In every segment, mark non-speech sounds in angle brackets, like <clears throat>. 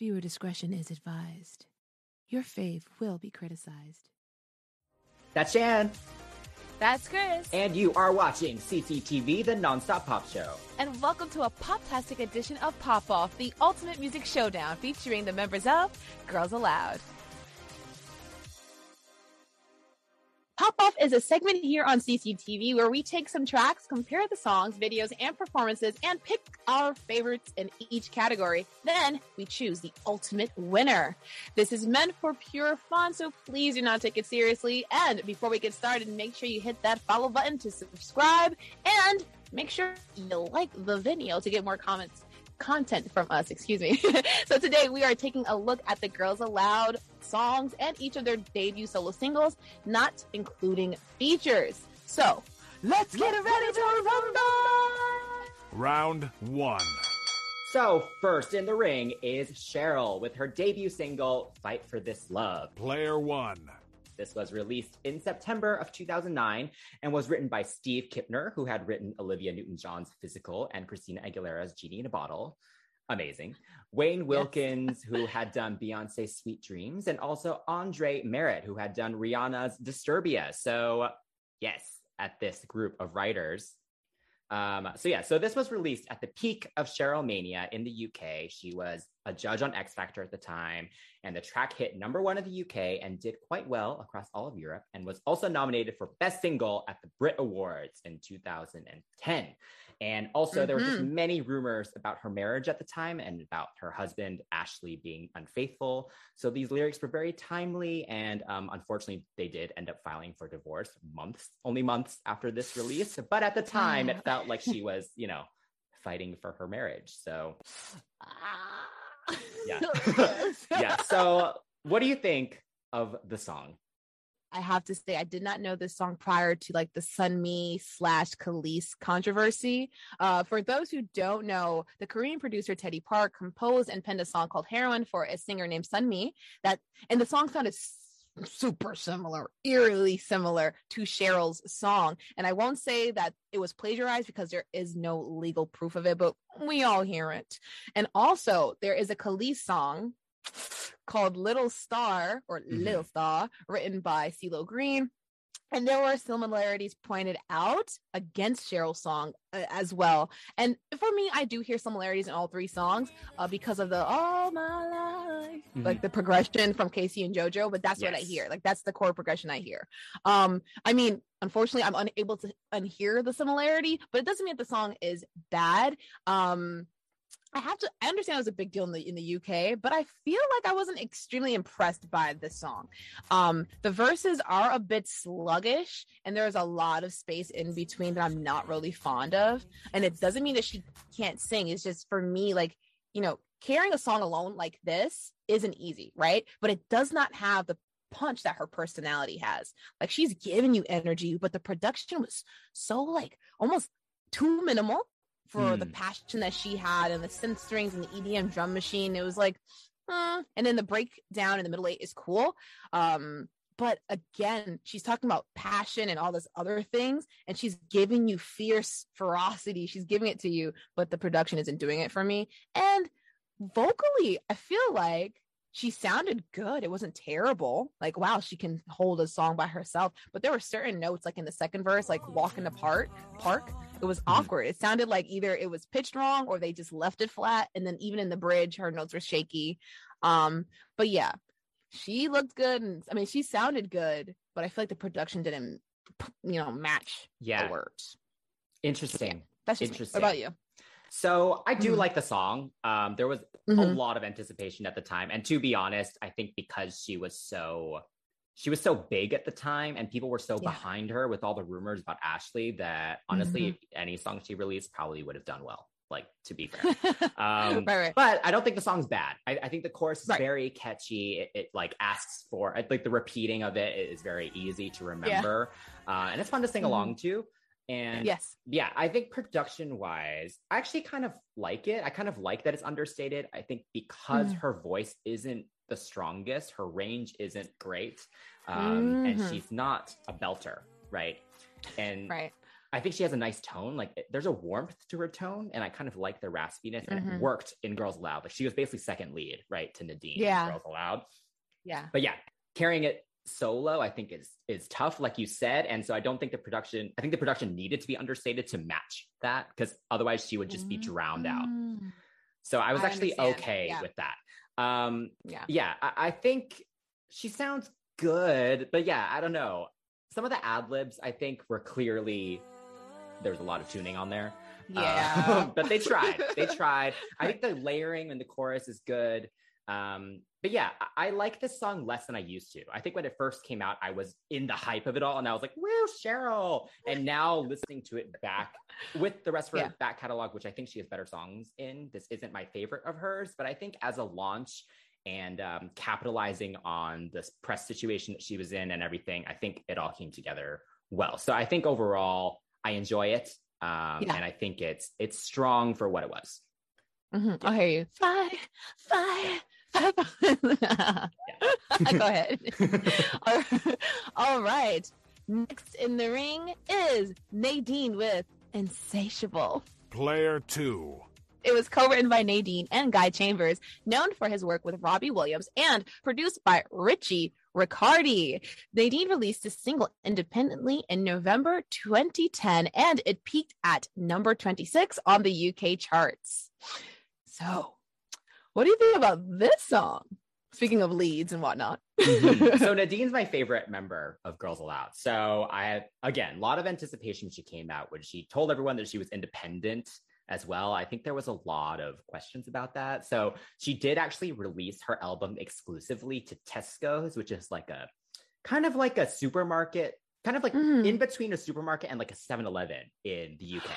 Viewer discretion is advised. Your fave will be criticized. That's Shan. That's Chris. And you are watching CCTV, the nonstop pop show. And welcome to a pop-tastic edition of Pop Off, the ultimate music showdown featuring the members of Girls Aloud. Pop Off is a segment here on CCTV where we take some tracks, compare the songs, videos, and performances, and pick our favorites in each category. Then we choose the ultimate winner. This is meant for pure fun, so please do not take it seriously. And before we get started, make sure you hit that follow button to subscribe and make sure you like the video to get more comments content from us, excuse me. <laughs> so today we are taking a look at the Girls Aloud songs and each of their debut solo singles, not including features. So let's get ready to rumble! Round one. So, first in the ring is Cheryl with her debut single, Fight for This Love. Player one. This was released in September of 2009 and was written by Steve Kipner, who had written Olivia Newton John's Physical and Christina Aguilera's Genie in a Bottle. Amazing. Wayne Wilkins, yes. who had done Beyonce's Sweet Dreams, and also Andre Merritt, who had done Rihanna's Disturbia. So, yes, at this group of writers, um, so yeah, so this was released at the peak of Cheryl Mania in the UK. She was a judge on X Factor at the time, and the track hit number one in the UK and did quite well across all of Europe, and was also nominated for Best Single at the Brit Awards in 2010. And also, mm-hmm. there were just mm-hmm. many rumors about her marriage at the time and about her husband, Ashley, being unfaithful. So these lyrics were very timely. And um, unfortunately, they did end up filing for divorce months, only months after this release. But at the time, it <sighs> felt like she was, you know, fighting for her marriage. So, yeah. <laughs> <laughs> yeah. <laughs> So, what do you think of the song? I have to say, I did not know this song prior to like the Sunmi slash Kelis controversy. Uh, for those who don't know, the Korean producer Teddy Park composed and penned a song called Heroine for a singer named Sunmi. That and the song sounded super similar, eerily similar to Cheryl's song. And I won't say that it was plagiarized because there is no legal proof of it, but we all hear it. And also, there is a Kelis song called Little Star or mm-hmm. Little Star, written by CeeLo Green. And there were similarities pointed out against Cheryl's song uh, as well. And for me, I do hear similarities in all three songs uh, because of the all my life, mm-hmm. like the progression from K-Ci and JoJo. But that's yes. what I hear. Like that's the core progression I hear. Um, I mean, unfortunately, I'm unable to unhear the similarity, but it doesn't mean that the song is bad. Um, I have to I understand it was a big deal in the in the UK, but I feel like I wasn't extremely impressed by this song. Um the verses are a bit sluggish and there's a lot of space in between that I'm not really fond of. And it doesn't mean that she can't sing. It's just for me like, you know, carrying a song alone like this isn't easy, right? But it does not have the punch that her personality has. Like she's giving you energy, but the production was so like almost too minimal for the hmm. passion that she had and the synth strings and the EDM drum machine. It was like, uh, and then the breakdown in the middle eight is cool. Um, but again, she's talking about passion and all this other things, and she's giving you fierce ferocity. She's giving it to you, but the production isn't doing it for me. And vocally, I feel like she sounded good. It wasn't terrible. Like, wow, she can hold a song by herself. But there were certain notes, like in the second verse, like walk in the park, park. It was mm-hmm. awkward. It sounded like either it was pitched wrong or they just left it flat. And then even in the bridge, her notes were shaky. Um, but yeah, she looked good. And I mean, she sounded good, but I feel like the production didn't, you know, match yeah. the words. Interesting. Yeah, that's interesting. What about you? So I do mm-hmm. like the song. Um, there was mm-hmm. a lot of anticipation at the time, and to be honest, I think because she was so she was so big at the time, and people were so yeah. behind her with all the rumors about Ashley that honestly, mm-hmm. any song she released probably would have done well. Like to be fair, <laughs> um, right, right. but I don't think the song's bad. I, I think the chorus is Right. very catchy. It, it like asks for like the repeating of it is very easy to remember, uh, and it's fun to sing Mhm. along to. And yes. yeah, I think production wise, I actually kind of like it. I kind of like that it's understated. I think because Mhm. her voice isn't the strongest, her range isn't great, um, and Mhm. she's not a belter, right? And Right. I think she has a nice tone. Like it- there's a warmth to her tone, and I kind of like the raspiness, and it Mhm. worked in Girls Aloud. Like she was basically second lead, right, to Nadine. in Yeah. Girls Aloud. Yeah. But yeah, carrying it solo, I think is is tough, like you said. And so I don't think the production. I think the production needed to be understated to match that, because otherwise she would just be drowned out. Mm. So I was I actually understand. okay Yeah. with that. Um, Yeah. yeah, I, I think she sounds good, but yeah, I don't know. Some of the ad libs I think were clearly there's a lot of tuning on there. Yeah. Um, <laughs> but they tried. They tried. I think <laughs> the layering in the chorus is good. Um, but yeah, I, I like this song less than I used to. I think when it first came out, I was in the hype of it all, and I was like, "Woo, Cheryl!" And now <laughs> listening to it back with the rest of her Yeah. back catalog, which I think she has better songs in. This isn't my favorite of hers, but I think as a launch and um, capitalizing on this press situation that she was in and everything, I think it all came together well. So I think overall, I enjoy it, um, Yeah. and I think it's it's strong for what it was. Mm-hmm. I hear you. Fly. fly. <laughs> Go ahead. All- <laughs> All right. Next in the ring is Nadine with Insatiable. Player two. It was co-written by Nadine and Guy Chambers, known for his work with Robbie Williams and produced by Richie Riccardi. Nadine released this single independently in November 2010 and it peaked at number 26 on the UK charts. So, what do you think about this song? Speaking of leads and whatnot. Mhm. <laughs> so Nadine's my favorite member of Girls Aloud. So I again a lot of anticipation she came out when she told everyone that she was independent as well. I think there was a lot of questions about that. So she did actually release her album exclusively to Tesco's, which is like a kind of like a supermarket, kind of like Mhm. in between a supermarket and like a 7-Eleven in the UK.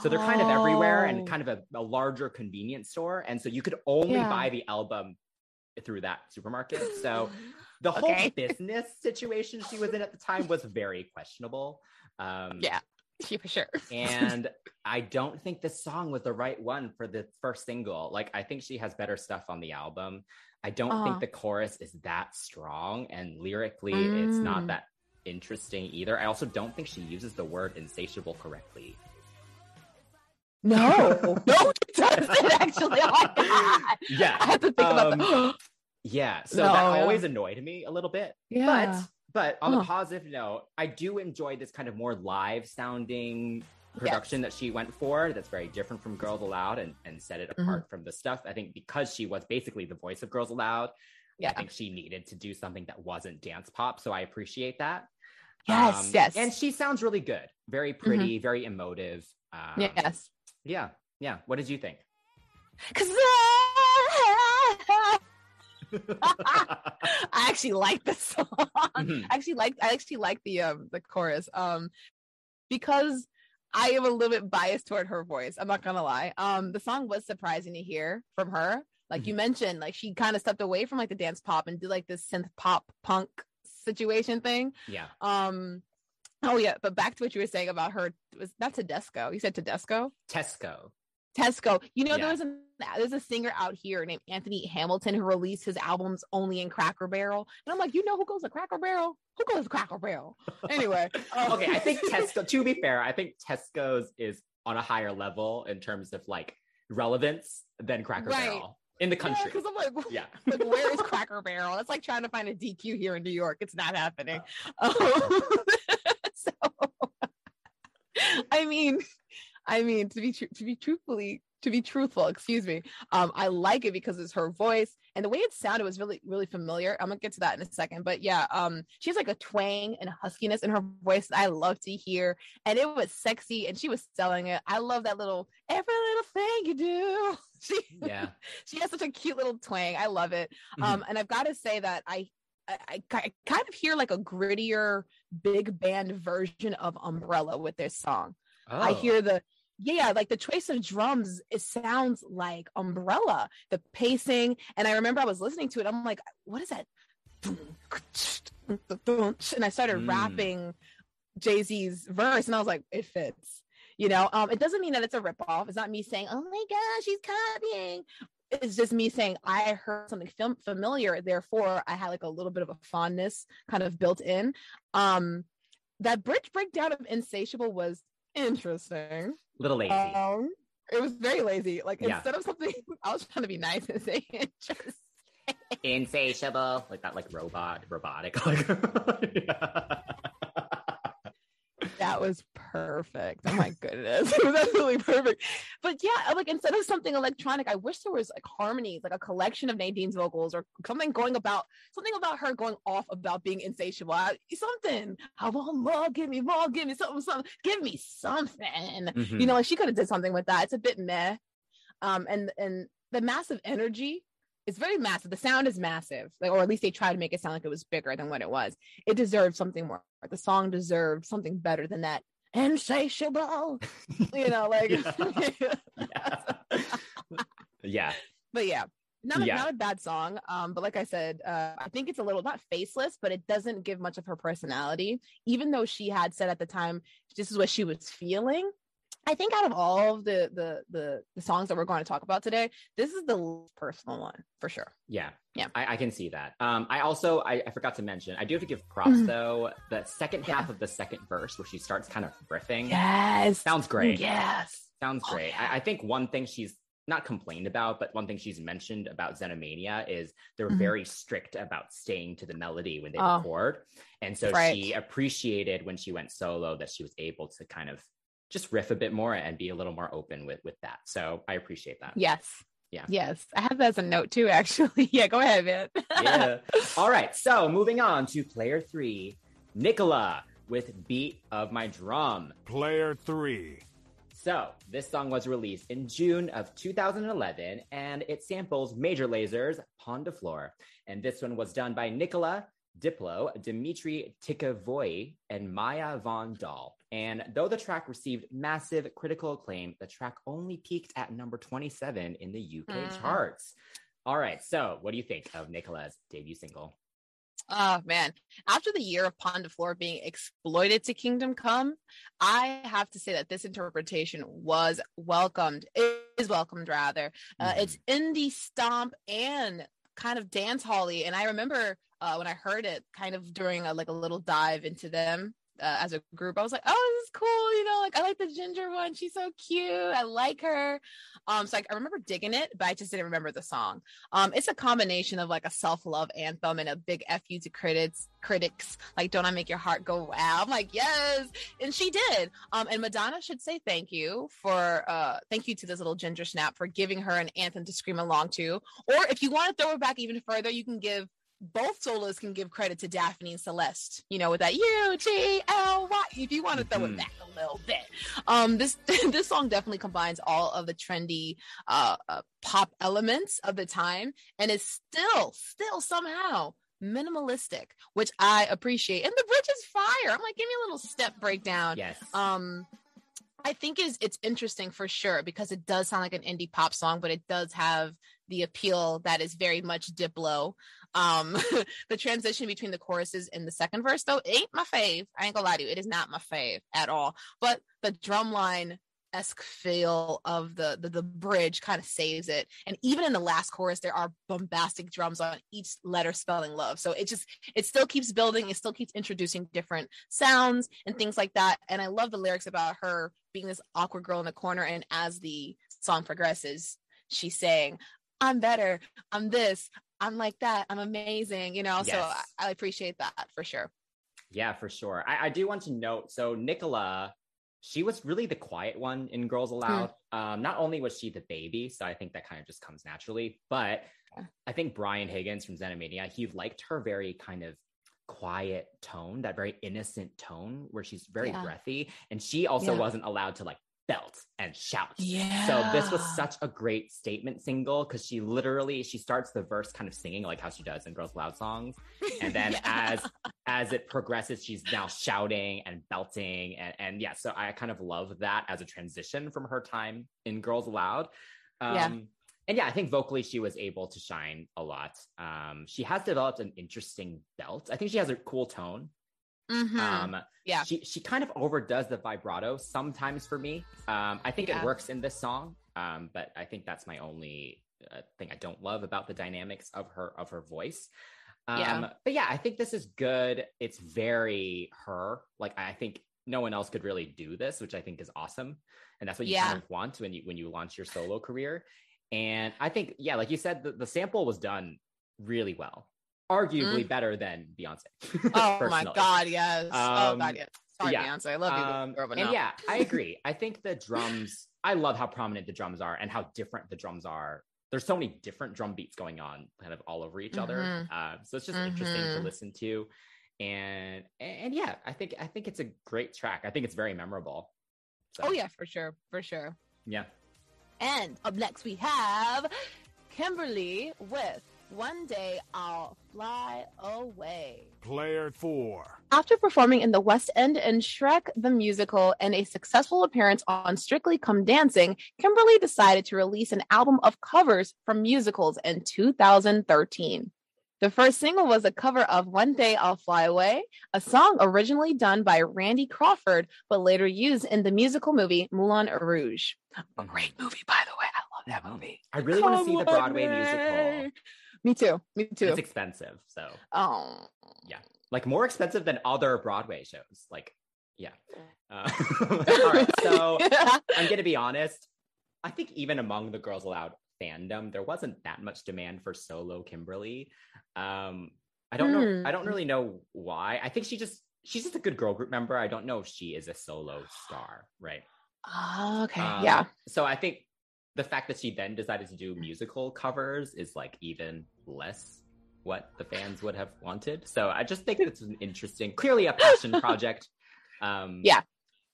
So they're kind of everywhere and Oh. kind of a, a larger convenience store. And so you could only Yeah. buy the album through that supermarket. So <laughs> the whole Okay. <laughs> business situation she was in at the time was very questionable. Um, Yeah, for sure. <laughs> and I don't think this song was the right one for the first single. Like, I think she has better stuff on the album. I don't Uh-huh. think the chorus is that strong, and lyrically, it's not Mm. that interesting either. I also don't think she uses the word insatiable correctly. No, <laughs> <laughs> no, it doesn't actually. Oh. Yeah. I have to think about Um, that. <gasps> Yeah. So No, that yeah. always annoyed me a little bit. yeah. But but on the Huh. positive note, I do enjoy this kind of more live sounding production that she went for that's very different from Girls Aloud and, and set it Mm-hmm. apart from the stuff. I think because she was basically the voice of Girls Aloud, yeah. I think she needed to do something that wasn't dance pop. So I appreciate that. Yes, Um, yes. And she sounds really good. Very pretty, very emotive. Um, yes. Yeah. Yeah. What did you think? Cause I, actually like this song. Mhm. I actually like I actually like the um the chorus. Um because I am a little bit biased toward her voice. I'm not gonna lie. Um the song was surprising to hear from her. Like you mentioned, like she kind of stepped away from like the dance pop and did like this synth pop punk situation thing. yeah. Um oh yeah, but back to what you were saying about her was that Tedesco. You said Tedesco? Tesco. Tesco. You know, Yeah. there's a there's a singer out here named Anthony Hamilton who released his albums only in Cracker Barrel, and I'm like, you know who goes to Cracker Barrel? Who goes to Cracker Barrel? Anyway, <laughs> um, okay, I think <laughs> Tesco. To be fair, I think Tesco's is on a higher level in terms of like relevance than Cracker Right. Barrel in the country. because I'm like, Yeah. <laughs> like, where is Cracker Barrel? It's like trying to find a DQ here in New York. It's not happening. Um, <laughs> I mean, I mean, to be tru- to be truthfully to be truthful, excuse me, um, I like it because it's her voice and the way it sounded was really really familiar. I'm gonna get to that in a second, but yeah, um, she has like a twang and a huskiness in her voice that I love to hear, and it was sexy, and she was selling it. I love that little every little thing you do. <laughs> She Yeah. <laughs> she has such a cute little twang. I love it. Mhm. Um, and I've got to say that I, I, I kind of hear like a grittier big band version of Umbrella with this song. I Oh. hear the yeah, like the choice of drums, it sounds like Umbrella, the pacing. And I remember I was listening to it. I'm like, what is that? And I started Mm. rapping Jay Z's verse, and I was like, it fits. You know, um, it doesn't mean that it's a ripoff. It's not me saying, "Oh my gosh, she's copying." It's just me saying I heard something fam- familiar, therefore I had like a little bit of a fondness kind of built in. Um, that bridge breakdown of "Insatiable" was interesting. Little lazy. Um, it was very lazy. Like Yeah. instead of something, <laughs> I was trying to be nice and say <laughs> interesting. Insatiable. Like that like robot, robotic. <laughs> Like Yeah. That was perfect. Oh my goodness. <laughs> it was absolutely perfect. But yeah, like instead of something electronic, I wish there was like harmonies, like a collection of Nadine's vocals or something going about something about her going off about being insatiable. I- something. I want more, give me more, give me something, something, give me something. Mhm. You know, like she could have did something with that. It's a bit meh. Um, and and the massive energy is very massive. The sound is massive, like, or at least they tried to make it sound like it was bigger than what it was. It deserved something more. The song deserved something better than that. Insatiable, <laughs> you know, like. <laughs> yeah. yeah. but yeah, not a, Yeah. not a bad song. Um, but like I said, uh, I think it's a little not faceless, but it doesn't give much of her personality. Even though she had said at the time this is what she was feeling. I think out of all of the the the, the songs that we're going to talk about today, this is the least personal one for sure. Yeah. Yeah. I, I can see that. Um, I also I, I forgot to mention, I do have to give props Mhm. though. The second Yeah. half of the second verse where she starts kind of riffing. Yes, Sounds great. Yes, Sounds Oh, great. yeah. I, I think one thing she's not complained about, but one thing she's mentioned about Xenomania is they're Mhm. very strict about staying to the melody when they Oh. record. And so Right. she appreciated when she went solo that she was able to kind of just riff a bit more and be a little more open with with that. So I appreciate that. yes, Yeah. yes. I have that as a note too. Actually, <laughs> yeah. Go ahead, man. yeah. <laughs> All right. So moving on to player three, Nicola with Beat of My Drum. Player 3. So this song was released in June of 2011 and it samples Major Lazer's Pon de Floor. And this one was done by Nicola Diplo, Dimitri Tikovoi, and Maya Von Doll. And though the track received massive critical acclaim, the track only peaked at number 27 in the UK Mhm. charts. All right, so what do you think of Nicola's debut single? Oh man, after the year of Pon de Floor being exploited to Kingdom Come, I have to say that this interpretation was welcomed. It is welcomed rather. Uh, Mhm. It's indie stomp and kind of dance holly. And I remember uh, when I heard it, kind of during a, like a little dive into them. Uh, as a group, I was like, "Oh, this is cool!" You know, like I like the ginger one. She's so cute. I like her. Um, so like, I remember digging it, but I just didn't remember the song. Um, it's a combination of like a self-love anthem and a big fu to critics. Critics like, "Don't I make your heart go wow?" I'm like, "Yes," and she did. Um, and Madonna should say thank you for uh, thank you to this little ginger snap for giving her an anthem to scream along to. Or if you want to throw it back even further, you can give both solos can give credit to Daphne and Celeste, you know, with that U G L Y. If you want to throw Mhm. it back a little bit, um, this <laughs> this song definitely combines all of the trendy uh, uh, pop elements of the time, and is still still somehow minimalistic, which I appreciate. And the bridge is fire. I'm like, give me a little step breakdown Yes. um i think is it's interesting for sure because it does sound like an indie pop song but it does have the appeal that is very much diplo um <laughs> the transition between the choruses and the second verse though ain't my fave. I ain't gonna lie to you it is not my fave at all. But the drumline esque feel of the, the the bridge kind of saves it. And even in the last chorus there are bombastic drums on each letter spelling love. So it just it still keeps building it still keeps introducing different sounds and things like that. And i love the lyrics about her being this awkward girl in the corner and as the song progresses she's saying i'm better i'm this i'm like that i'm amazing you know so I, I appreciate that for sure Yeah, for sure. I, I do want to note so Nicola, she was really the quiet one in Girls Aloud. Um, not only was she the baby, so I think that kind of just comes naturally, but Yeah. I think Brian Higgins from Xenomania, he liked her very kind of quiet tone, that very innocent tone where she's very Yeah. breathy. And she also Yeah. wasn't allowed to like belt and shout. Yeah. So this was such a great statement single because she literally she starts the verse kind of singing like how she does in Girls Aloud songs, and then <laughs> Yeah. as as it progresses, she's now shouting and belting and and yeah. So I kind of love that as a transition from her time in Girls Aloud. Um, Yeah. And yeah, I think vocally she was able to shine a lot. Um, she has developed an interesting belt. I think she has a cool tone. Mhm. Um, Yeah. she she kind of overdoes the vibrato sometimes for me. Um, I think Yeah. it works in this song, um, but I think that's my only uh, thing I don't love about the dynamics of her of her voice. Um, Yeah. But yeah, I think this is good. It's very her. Like I think no one else could really do this, which I think is awesome, and that's what you Yeah. kind of want when you when you launch your solo career. And I think yeah, like you said, the, the sample was done really well, arguably better than Beyonce. Mm. <laughs> Oh my. God, yes. oh Um, God, yes. Sorry, yeah. Beyonce. I love you, Um, and yeah, I <laughs> agree. I think the drums, I love how prominent the drums are and how different the drums are. There's so many different drum beats going on kind of all over each other. Mhm. Uh, so it's just interesting to Mhm. listen to. And and yeah, I think I think it's a great track. I think it's very memorable. So, Oh yeah, for sure, for sure. Yeah. And up next we have Kimberly with "One Day I'll Fly Away." Player four. After performing in the West End and Shrek the Musical and a successful appearance on Strictly Come Dancing, Kimberly decided to release an album of covers from musicals in 2013. The first single was a cover of One Day I'll Fly Away, a song originally done by Randy Crawford, but later used in the musical movie Moulin Rouge. A great movie, by the way. I love that movie. I really want to see the Broadway me. musical. Me too. Me too. It's expensive, so oh. Yeah, like more expensive than other Broadway shows. Like, yeah. Uh, <laughs> all right, so <laughs> I'm gonna be honest. I think even among the Girls Aloud fandom, there wasn't that much demand for solo Kimberly. Um, I don't know. Hmm. I don't really know why. I think she just she's just a good girl group member. I don't know if she is a solo star, right? Ah, okay. Um, yeah. So I think the fact that she then decided to do musical covers is like even less what the fans would have wanted. So I just think it's an interesting, clearly a passion <laughs> project. Um, Yeah.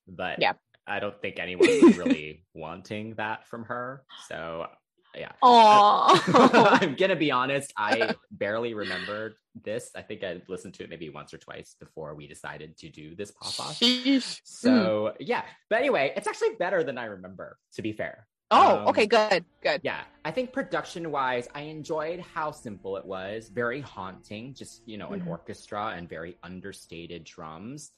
But Yeah. I don't think anyone was really <laughs> wanting that from her. So yeah. Oh. <laughs> I'm gonna be honest. I barely remembered this. I think I listened to it maybe once or twice before we decided to do this pop off. So yeah, but anyway, it's actually better than I remember. To be fair, Oh, Um, okay, good, good. yeah, I think production wise, I enjoyed how simple it was. Very haunting, just you know, an Mhm. orchestra and very understated drums.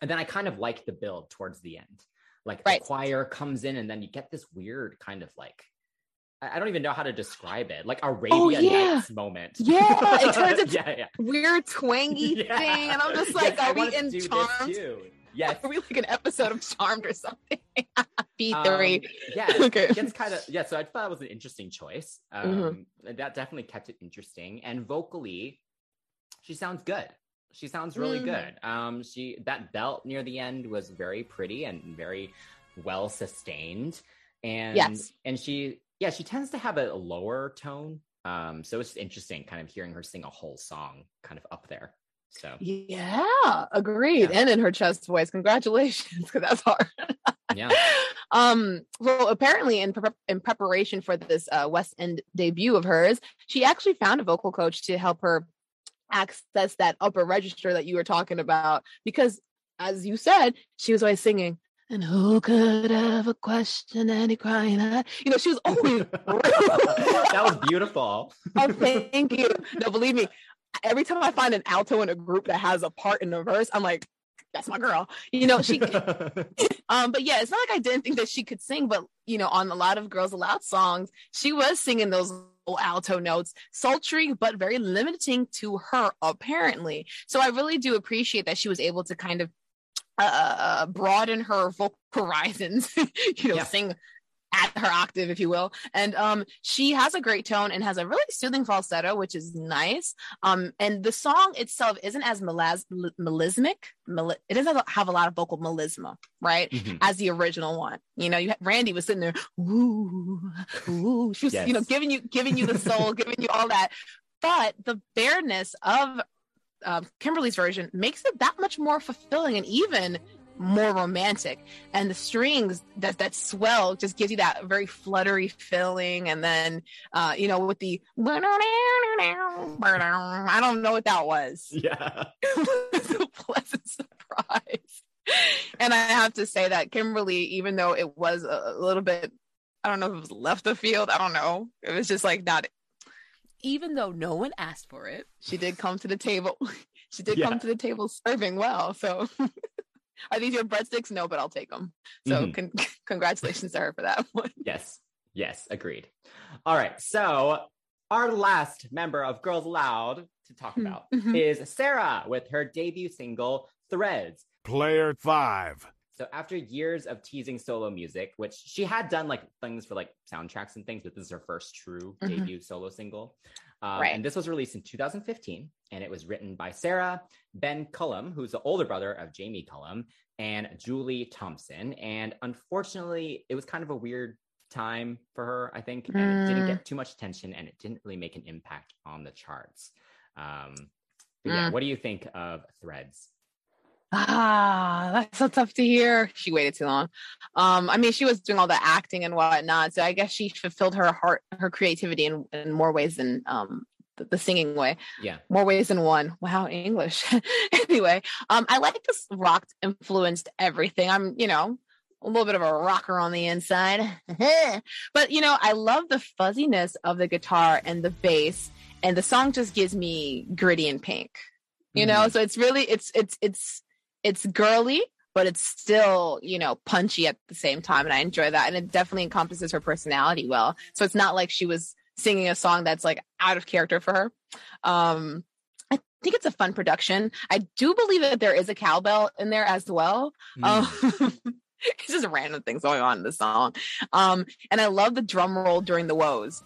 And then I kind of liked the build towards the end. Like Right. the choir comes in, and then you get this weird kind of like I I don't even know how to describe it, like Arabia Oh, yeah. Nights moment. Yeah, it turns <laughs> into- yeah, yeah. Weird twangy <laughs> Yeah. thing, and I'm just <laughs> like, Yes, I are we in Charmed? Yes. <laughs> Are we like an episode of Charmed or something? <laughs> B three. Um, yeah, <laughs> Okay. it gets kind of yeah. So I thought that was an interesting choice. Um, Mhm. and That definitely kept it interesting. And vocally, she sounds good. She sounds really Mhm. good. Um, she that belt near the end was very pretty and very well sustained. And Yes. and she yeah she tends to have a lower tone. Um, so it's interesting, kind of hearing her sing a whole song, kind of up there. So Yeah, agreed. Yeah. And in her chest voice, congratulations, because that's hard. yeah, <laughs> um well apparently in pre- in preparation for this uh west end debut of hers she actually found a vocal coach to help her access that upper register that you were talking about because as you said she was always singing and who could ever question any crying eye? you know she was always <laughs> that was beautiful. <laughs> oh thank you no believe me every time i find an alto in a group that has a part in the verse i'm like that's my girl you know she <laughs> <laughs> um, but yeah, it's not like I didn't think that she could sing, but you know, on a lot of Girls Aloud songs, she was singing those little alto notes, sultry but very limiting to her, apparently. So I really do appreciate that she was able to kind of uh broaden her <laughs> vocal horizons, you know, Yeah. sing at her octave, if you will. And um, she has a great tone and has a really soothing falsetto, which is nice. Um, and the song itself isn't as melas- mel- melismic. Mel- it doesn't have a lot of vocal melisma, right? Mhm. As the original one, you know, you had, Randy was sitting there, ooh, ooh, she was, you know, giving you, giving you the soul, <laughs> giving you all that. But the bareness of um, Kimberly's version makes it that much more fulfilling and even more romantic. And the strings that that swell just gives you that very fluttery feeling. And then uh you know with the i don't know what that was. <laughs> Yeah. <laughs> it was a pleasant surprise. And i have to say that kimberly even though it was a, a little bit i don't know if it was left the field i don't know. It was just like not Even though no one asked for it. she did come to the table. <laughs> She did Yeah. come to the table serving well so <laughs> are these your breadsticks no but i'll take them so Mhm. con- <laughs> congratulations to her for that <laughs> one Yes. Yes. Agreed. All right. So our last member of Girls Aloud to talk about Mhm. is Sarah with her debut single Threads. Player five. So after years of teasing solo music, which she had done like things for like soundtracks and things, but this is her first true Mhm. debut solo single. Um, Right. And this was released in 2015, and it was written by Sarah, Ben Cullum, who's the older brother of Jamie Cullum, and Julie Thompson. And unfortunately, it was kind of a weird time for her, I think, and it didn't Mm. get too much attention, and it didn't really make an impact on the charts. Um, but yeah, Mm. what do you think of Threads? Ah, that's so tough to hear. She waited too long. Um, I mean, she was doing all the acting and whatnot, so I guess she fulfilled her heart, her creativity in, in more ways than um the, the singing way. Yeah. More ways than one. Wow, English. <laughs> anyway, um, I like this rock influenced everything. I'm, you know, a little bit of a rocker on the inside, <laughs> but you know, I love the fuzziness of the guitar and the bass, and the song just gives me gritty and pink. You know, so it's really it's it's it's it's girly, but it's still, you know, punchy at the same time. And I enjoy that. And it definitely encompasses her personality well. So it's not like she was singing a song that's like out of character for her. Um, I think it's a fun production. I do believe that there is a cowbell in there as well. Mm. Um, <laughs> it's just random things going on in the song. Um, and I love the drum roll during the woes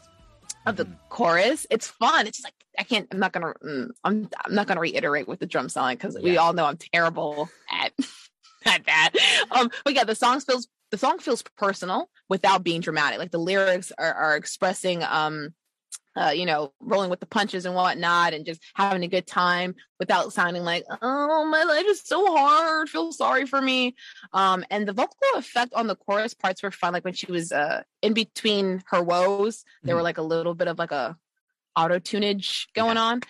of the Mhm. chorus. It's fun. It's just like I can't. I'm not gonna. mm, I'm. I'm not gonna reiterate with the drum sound because we all know I'm terrible at <laughs> at that. Um, but yeah, the song feels the song feels personal without being dramatic. Like the lyrics are, are expressing um uh, you know, rolling with the punches and whatnot, and just having a good time without sounding like, "Oh, my life is so hard. Feel sorry for me." Um, and the vocal effect on the chorus parts were fun. Like when she was uh in between her woes, there were Mhm. like a little bit of like a auto tunage going on.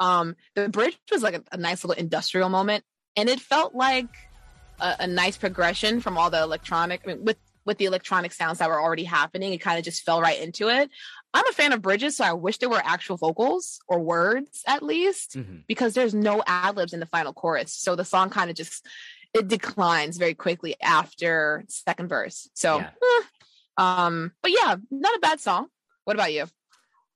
Um, the bridge was like a, a nice little industrial moment, and it felt like a, a nice progression from all the electronic. I mean, with with the electronic sounds that were already happening, it kind of just fell right into it. I'm a fan of bridges, so I wish there were actual vocals or words at least, Mhm. because there's no ad libs in the final chorus. So the song kind of just it declines very quickly after second verse. So, Yeah. eh. um, but yeah, not a bad song. What about you?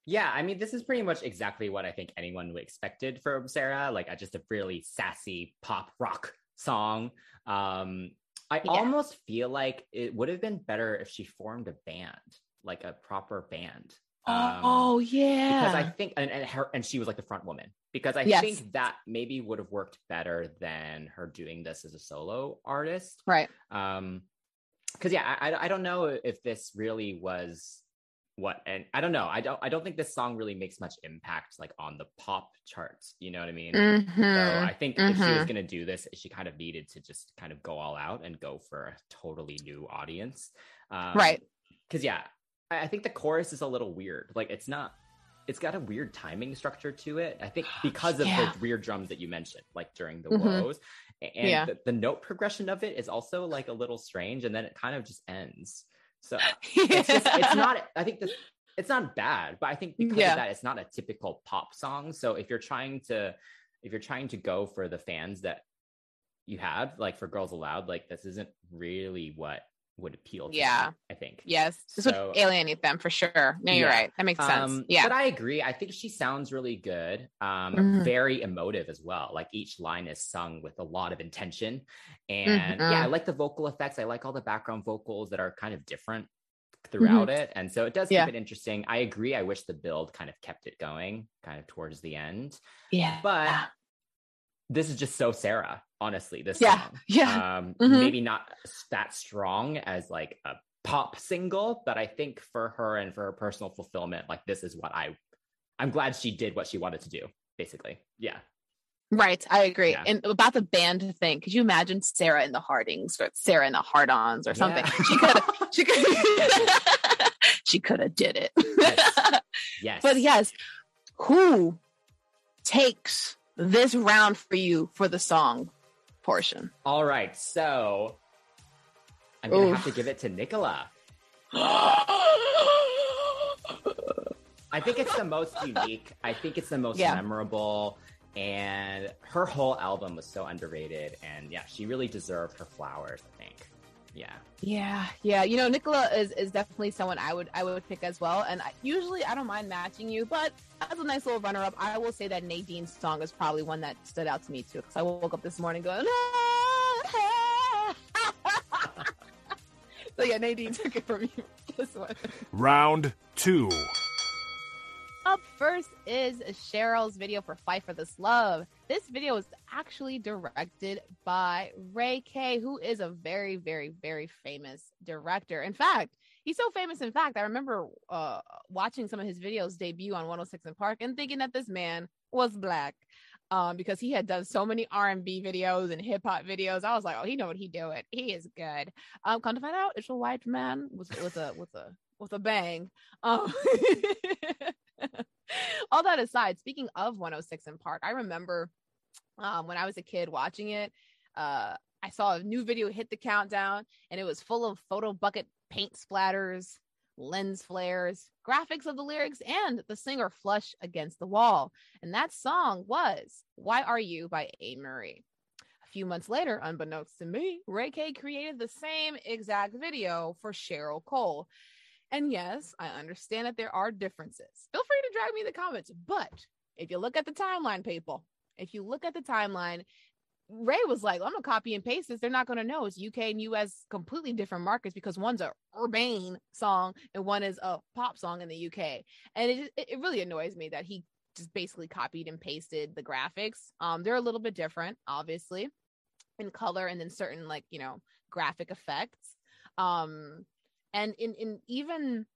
Yeah, I mean, this is pretty much exactly what I think anyone would expected from Sarah, like a, just a really sassy pop rock song. Um, I Yeah. almost feel like it would have been better if she formed a band, like a proper band. Um, oh yeah, because I think and, and her and she was like the front woman because I Yes. think that maybe would have worked better than her doing this as a solo artist. right. Um, because yeah, I- I don't know if this really was what and I don't know. I don't I don't think this song really makes much impact like on the pop charts. You know what I mean? So Mhm. I think if she was mhm. gonna do this, she kind of needed to just kind of go all out and go for a totally new audience. Um, Right. Because yeah, I, I think the chorus is a little weird. Like it's not. It's got a weird timing structure to it. I think <gasps> because of Yeah. the weird drums that you mentioned, like during the Mhm. woes, and Yeah. the, the note progression of it is also like a little strange, and then it kind of just ends. So it's just it's <laughs> not. I think this it's not bad, but I think because Yeah. of that, it's not a typical pop song. So if you're trying to if you're trying to go for the fans that you have, like for Girls Aloud, like this isn't really what would appeal to Yeah. them, I think. Yes, this So- would alienate them for sure. No, you're Yeah. right. That makes sense. Um, yeah. But I agree. I think she sounds really good. Um, Mhm. very emotive as well. Like each line is sung with a lot of intention. And Mhm. yeah, I like the vocal effects. I like all the background vocals that are kind of different throughout it. And so it does keep Mm-hmm. It interesting. I agree. I wish the build kind of kept it going kind of towards the end. yeah. But this is just so Sarah, honestly. This Yeah. song. Yeah. Um, Mhm. maybe not that strong as like a pop single, but I think for her and for her personal fulfillment, like this is what I I'm glad she did what she wanted to do, basically. Yeah. Right, I agree. Yeah. And about the band thing, could you imagine Sarah in the Hardings or Sarah in the Hard-Ons or something? Yeah. She could have. <laughs> She could. Have <laughs> she could have did it. Yes. <laughs> Yes. But yes, who takes this round for you for the song portion? All right. So I'm gonna Oof. have to give it to Nicola. I think it's the most <laughs> unique. I think it's the most Yeah. memorable. And her whole album was so underrated. And yeah, she really deserved her flowers, I think. Yeah. Yeah, yeah. You know, Nicola is, is definitely someone I would I would pick as well. And I, usually I don't mind matching you, but as a nice little runner up, I will say that Nadine's song is probably one that stood out to me too. Because I woke up this morning going. <laughs> so yeah, Nadine took it from you. This one. Round two. Up first is Cheryl's video for Fight for This Love. This video is actually directed by Ray Kay, who is a very, very, very famous director. In fact, he's so famous. In fact, I remember uh, watching some of his videos debut on 106 and Park and thinking that this man was black. Um, because he had done so many R&B videos and hip hop videos, I was like, "Oh, he know what he doing. He is good." Um, come to find out, it's a white man with with a with a with a bang. Um, <laughs> <laughs> all that aside, speaking of 106 in Park, I remember um, when I was a kid watching it. Uh, I saw a new video hit the countdown, and it was full of photo bucket paint splatters, lens flares, graphics of the lyrics, and the singer flush against the wall. And that song was "Why Are You" by A. Murray. A few months later, unbeknownst to me, Ray Kay created the same exact video for Cheryl Cole. And yes, I understand that there are differences. Feel drag me in the comments. But if you look at the timeline, people, if you look at the timeline, Ray was like, I'm gonna copy and paste this. They're not gonna know it's UK and US completely different markets because one's a urbane song and one is a pop song in the UK. And it it really annoys me that he just basically copied and pasted the graphics. Um, they're a little bit different, obviously, in color and then certain like you know graphic effects. Um, and in in even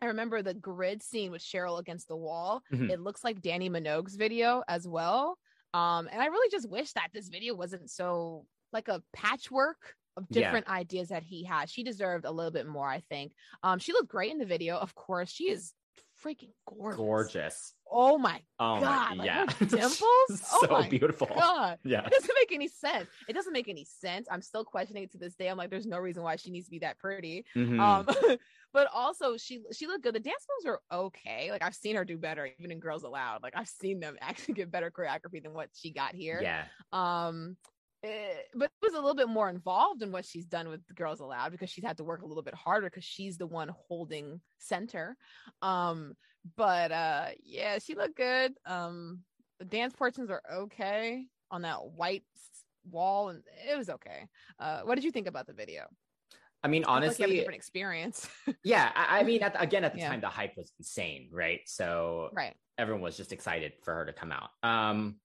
I remember the grid scene with Cheryl against the wall. Mhm. It looks like Dannii Minogue's video as well. Um, and I really just wish that this video wasn't so like a patchwork of Yeah. different ideas that he had. She deserved a little bit more, I think. Um, she looked great in the video, of course. She is freaking gorgeous. Gorgeous. Oh my Oh God, my yeah. her <laughs> dimples? Oh so my beautiful. god. <laughs> Yeah. It doesn't make any sense. It doesn't make any sense. I'm still questioning it to this day. I'm like, there's no reason why she needs to be that pretty. Mhm. Um, <laughs> but also she she looked good. The dance moves are okay. Like I've seen her do better, even in Girls Aloud. Like I've seen them actually get better choreography than what she got here. yeah. Um, eh, but it was a little bit more involved in what she's done with Girls Aloud because she's had to work a little bit harder because she's the one holding center. Um, but uh, yeah, she looked good. Um, the dance portions are okay on that white wall, and it was okay. Uh, what did you think about the video? I mean, looked like a honestly, different experience, <laughs> yeah. I, I mean, at the, again, at the Yeah. time, the hype was insane, right? So right? everyone was just excited for her to come out. Um,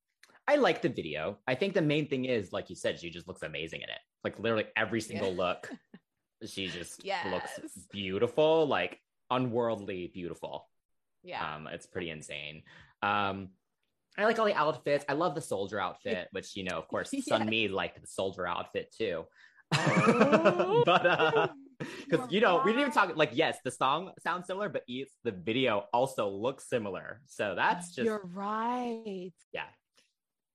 I like the video. I think the main thing is, like you said, she just looks amazing in it. Like literally every single look, <laughs> she just Yes. looks beautiful, like unworldly beautiful. Yeah, Um, it's pretty insane. Um, I like all the outfits. I love the soldier outfit, which you know, of course, <laughs> Sun Yes. Me liked the soldier outfit too. Oh. <laughs> but uh because You're know we didn't even talk like yes the song sounds similar but it's the video also looks similar so that's just you're right. yeah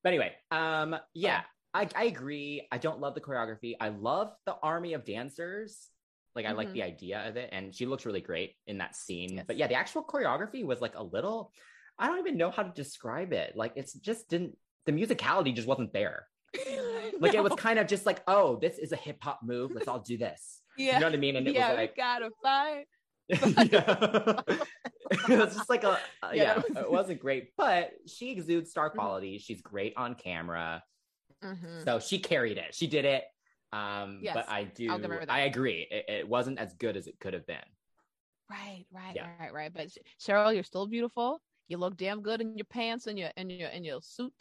but anyway um yeah I, I agree. I don't love the choreography. I love the army of dancers. Like i like Mhm. the idea of it and she looks really great in that scene. Yes. but yeah the actual choreography was like a little i don't even know how to describe it. Like it's just didn't the musicality just wasn't there. <laughs> Like it was kind of just like oh this is a hip-hop move. Let's all do this. Yeah. you know what i mean? And it yeah, was like gotta fight. Yeah. <laughs> it was just like a uh, Yeah, yeah, it wasn't great but she exudes star Mhm. quality she's great on camera Mhm. so she carried it she did it um Yes, but i do I'll give her that. i agree it, it wasn't as good as it could have been Right, right, Yeah. right, right. But Cheryl, you're still beautiful. You look damn good in your pants and your and your and your suit.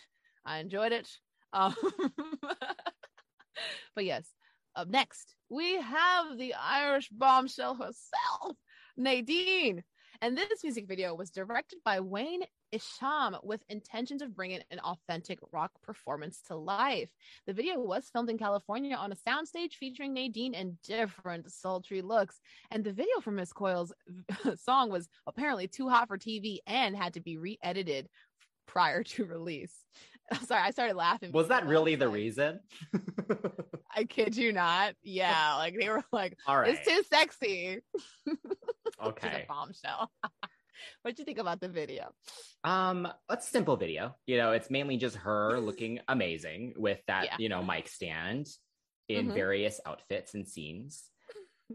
I enjoyed it. Um, <laughs> but yes, up next we have the Irish bombshell herself, Nadine. And this music video was directed by Wayne Isham with intentions of bringing an authentic rock performance to life. The video was filmed in California on a soundstage featuring Nadine in different sultry looks. And the video for Miss Coyle's <laughs> song was apparently too hot for TV and had to be re edited prior to release. <laughs> Sorry, I started laughing. Was that really the like, reason? <laughs> I kid you not. Yeah, like they were like, All right. it's too sexy. <laughs> Okay. a bombshell. what would you think about the video? Um, a simple video. You know, it's mainly just her looking amazing with that, Yeah. you know, mic stand in Mhm. various outfits and scenes.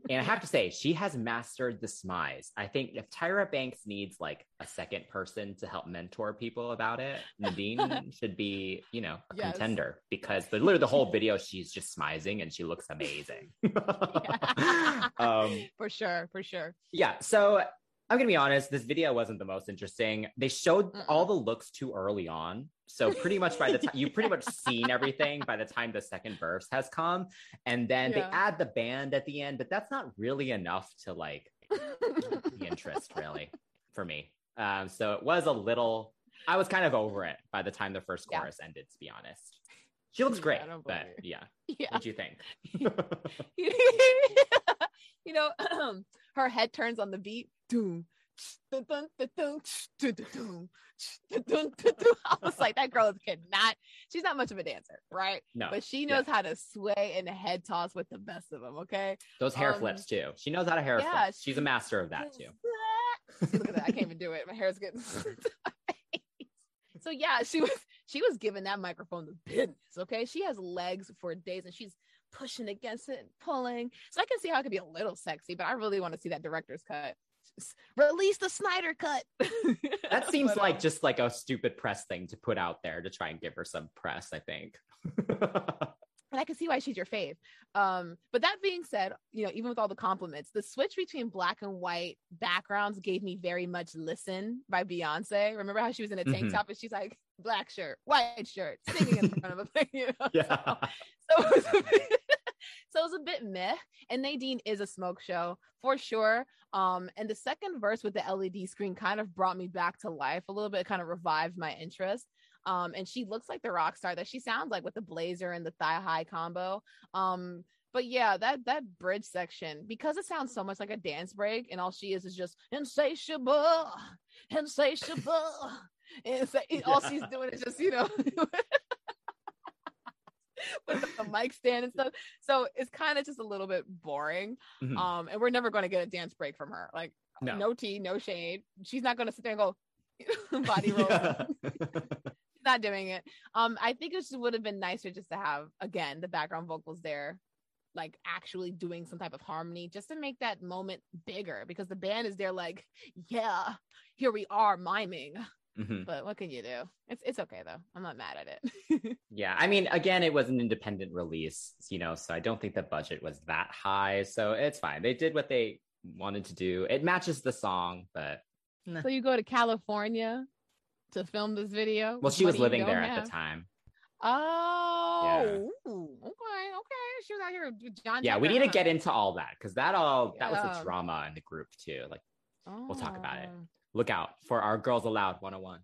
And I have to say, she has mastered the smize. I think if Tyra Banks needs like a second person to help mentor people about it, <laughs> Nadine should be, you know, a Yes. contender because the literally the whole <laughs> video she's just smizing and she looks amazing. <laughs> um, for sure, for sure. yeah. So I'm gonna be honest. This video wasn't the most interesting. They showed Mm-mm. all the looks too early on, so pretty much by the time you pretty much seen everything by the time the second verse has come, and then Yeah. they add the band at the end, but that's not really enough to like <laughs> the interest really for me. Um, so it was a little. I was kind of over it by the time the first Yeah. chorus ended. To be honest, she looks Yeah, great, but blame yeah. <laughs> yeah. What'd you think? <laughs> <clears throat> you know, <clears throat> her head turns on the beat. Doom. I was like, that girl could not. She's not much of a dancer, right? No, but she knows yeah. how to sway and head toss with the best of them. Okay, those hair um, flips too. She knows how to hair yeah, flip. She's a master of that too. <laughs> See, look at that! I can't even do it. My hair's getting. <laughs> so yeah, she was she was giving that microphone the business. Okay, she has legs for days, and she's pushing against it, and pulling. So I can see how it could be a little sexy, but I really want to see that director's cut. Just release the Snyder cut. <laughs> That seems But, like um, just like a stupid press thing to put out there to try and give her some press, I think. <laughs> and I can see why she's your fave. Um, but that being said, you know, even with all the compliments, the switch between black and white backgrounds gave me very much "Listen" by Beyonce. Remember how she was in a tank Mhm. top and she's like black shirt, white shirt, singing in front of a thing, you know? yeah. <laughs> So it was a bit, so it was a bit meh. And Nadine is a smoke show for sure. Um, and the second verse with the LED screen kind of brought me back to life a little bit, kind of revived my interest. Um, and she looks like the rock star that she sounds like with the blazer and the thigh high combo. Um, but yeah, that that bridge section because it sounds so much like a dance break, and all she is is just insatiable, insatiable. <laughs> And so, all she's doing is just you know <laughs> <laughs> with the mic stand and stuff. So it's kind of just a little bit boring. Mhm. Um, and we're never going to get a dance break from her. Like No. no, tea, no shade. She's not going to sit there and go <laughs> body <laughs> roll. She's not doing it. Um, I think it just would have been nicer just to have again the background vocals there, like actually doing some type of harmony, just to make that moment bigger. Because the band is there, like, yeah, here we are miming. Mhm. But what can you do? It's it's okay though. I'm not mad at it. <laughs> Yeah, I mean, again, it was an independent release, you know, so I don't think the budget was that high. So it's fine. They did what they wanted to do. It matches the song, but so you go to California to film this video. well, with she was living don't there at the time. Oh, ooh, okay, okay. She was out here with John. Yeah, we Denver, need to get into all that because that all that was Yeah. the drama in the group too. Like, we'll talk about it. Look out for our Girls Aloud 101.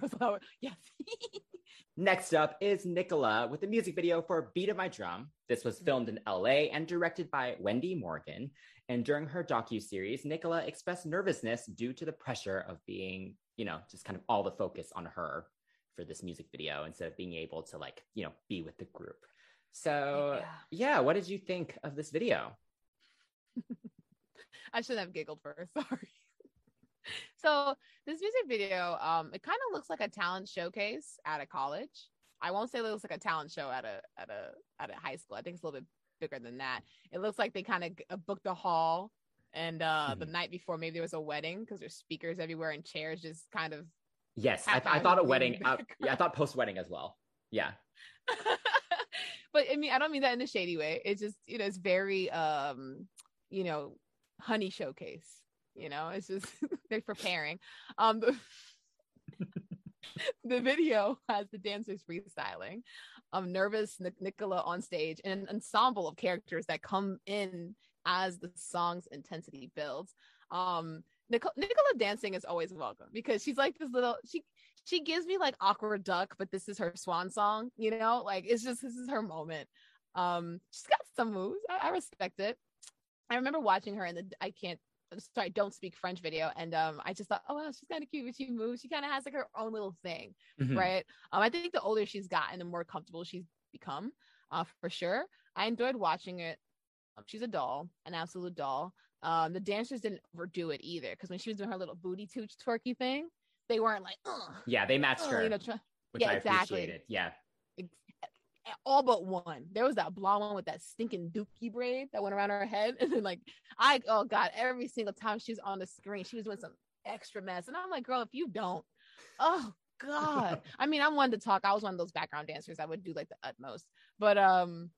Goes lower. Yes. <laughs> Next up is Nicola with the music video for Beat of My Drum. This was mm-hmm. filmed in LA and directed by Wendy Morgan. And during her docu-series, Nicola expressed nervousness due to the pressure of being, you know, just kind of all the focus on her for this music video instead of being able to like, you know, be with the group. So, Yeah. yeah, what did you think of this video? <laughs> I should have giggled first. <laughs> Sorry. <laughs> so this music video, um, it kind of looks like a talent showcase at a college. I won't say it looks like a talent show at a at a at a high school. I think it's a little bit bigger than that. It looks like they kind of uh, booked a hall, and uh, the night before maybe there was a wedding because there's speakers everywhere and chairs just kind of. Yes, I, I thought a wedding. Uh, yeah, I thought post-wedding as well. Yeah. <laughs> but I mean, I don't mean that in a shady way. It's just you know, it's very um, you know, honey showcase. You know, it's just <laughs> they're preparing. Um, the, <laughs> the video has the dancers freestyling, um, nervous Nic- Nicola on stage, and an ensemble of characters that come in as the song's intensity builds. Um, Nicole, Nicola dancing is always welcome because she's like this little she she gives me like awkward duck, but this is her swan song, you know, like it's just this is her moment. Um, she's got some moves. I, I respect it. I remember watching her in the I can't sorry, don't speak French video. And um I just thought, oh wow, she's kind of cute when she moves. She kind of has like her own little thing, Mhm. right? Um, I think the older she's gotten, the more comfortable she's become, uh, for sure. I enjoyed watching it. Um, she's a doll, an absolute doll. Um, the dancers didn't overdo it either because when she was doing her little booty tooch twerky thing, they weren't like, Ugh, Yeah, they matched ugh," her, you know, try- which yeah, I exactly. appreciated. Yeah. All but one. There was that blonde one with that stinking dookie braid that went around her head, and then like I, oh god, every single time she was on the screen, she was doing some extra mess, and I'm like, girl, if you don't, oh god. I mean, I'm one to talk. I was one of those background dancers. I would do like the utmost, but um.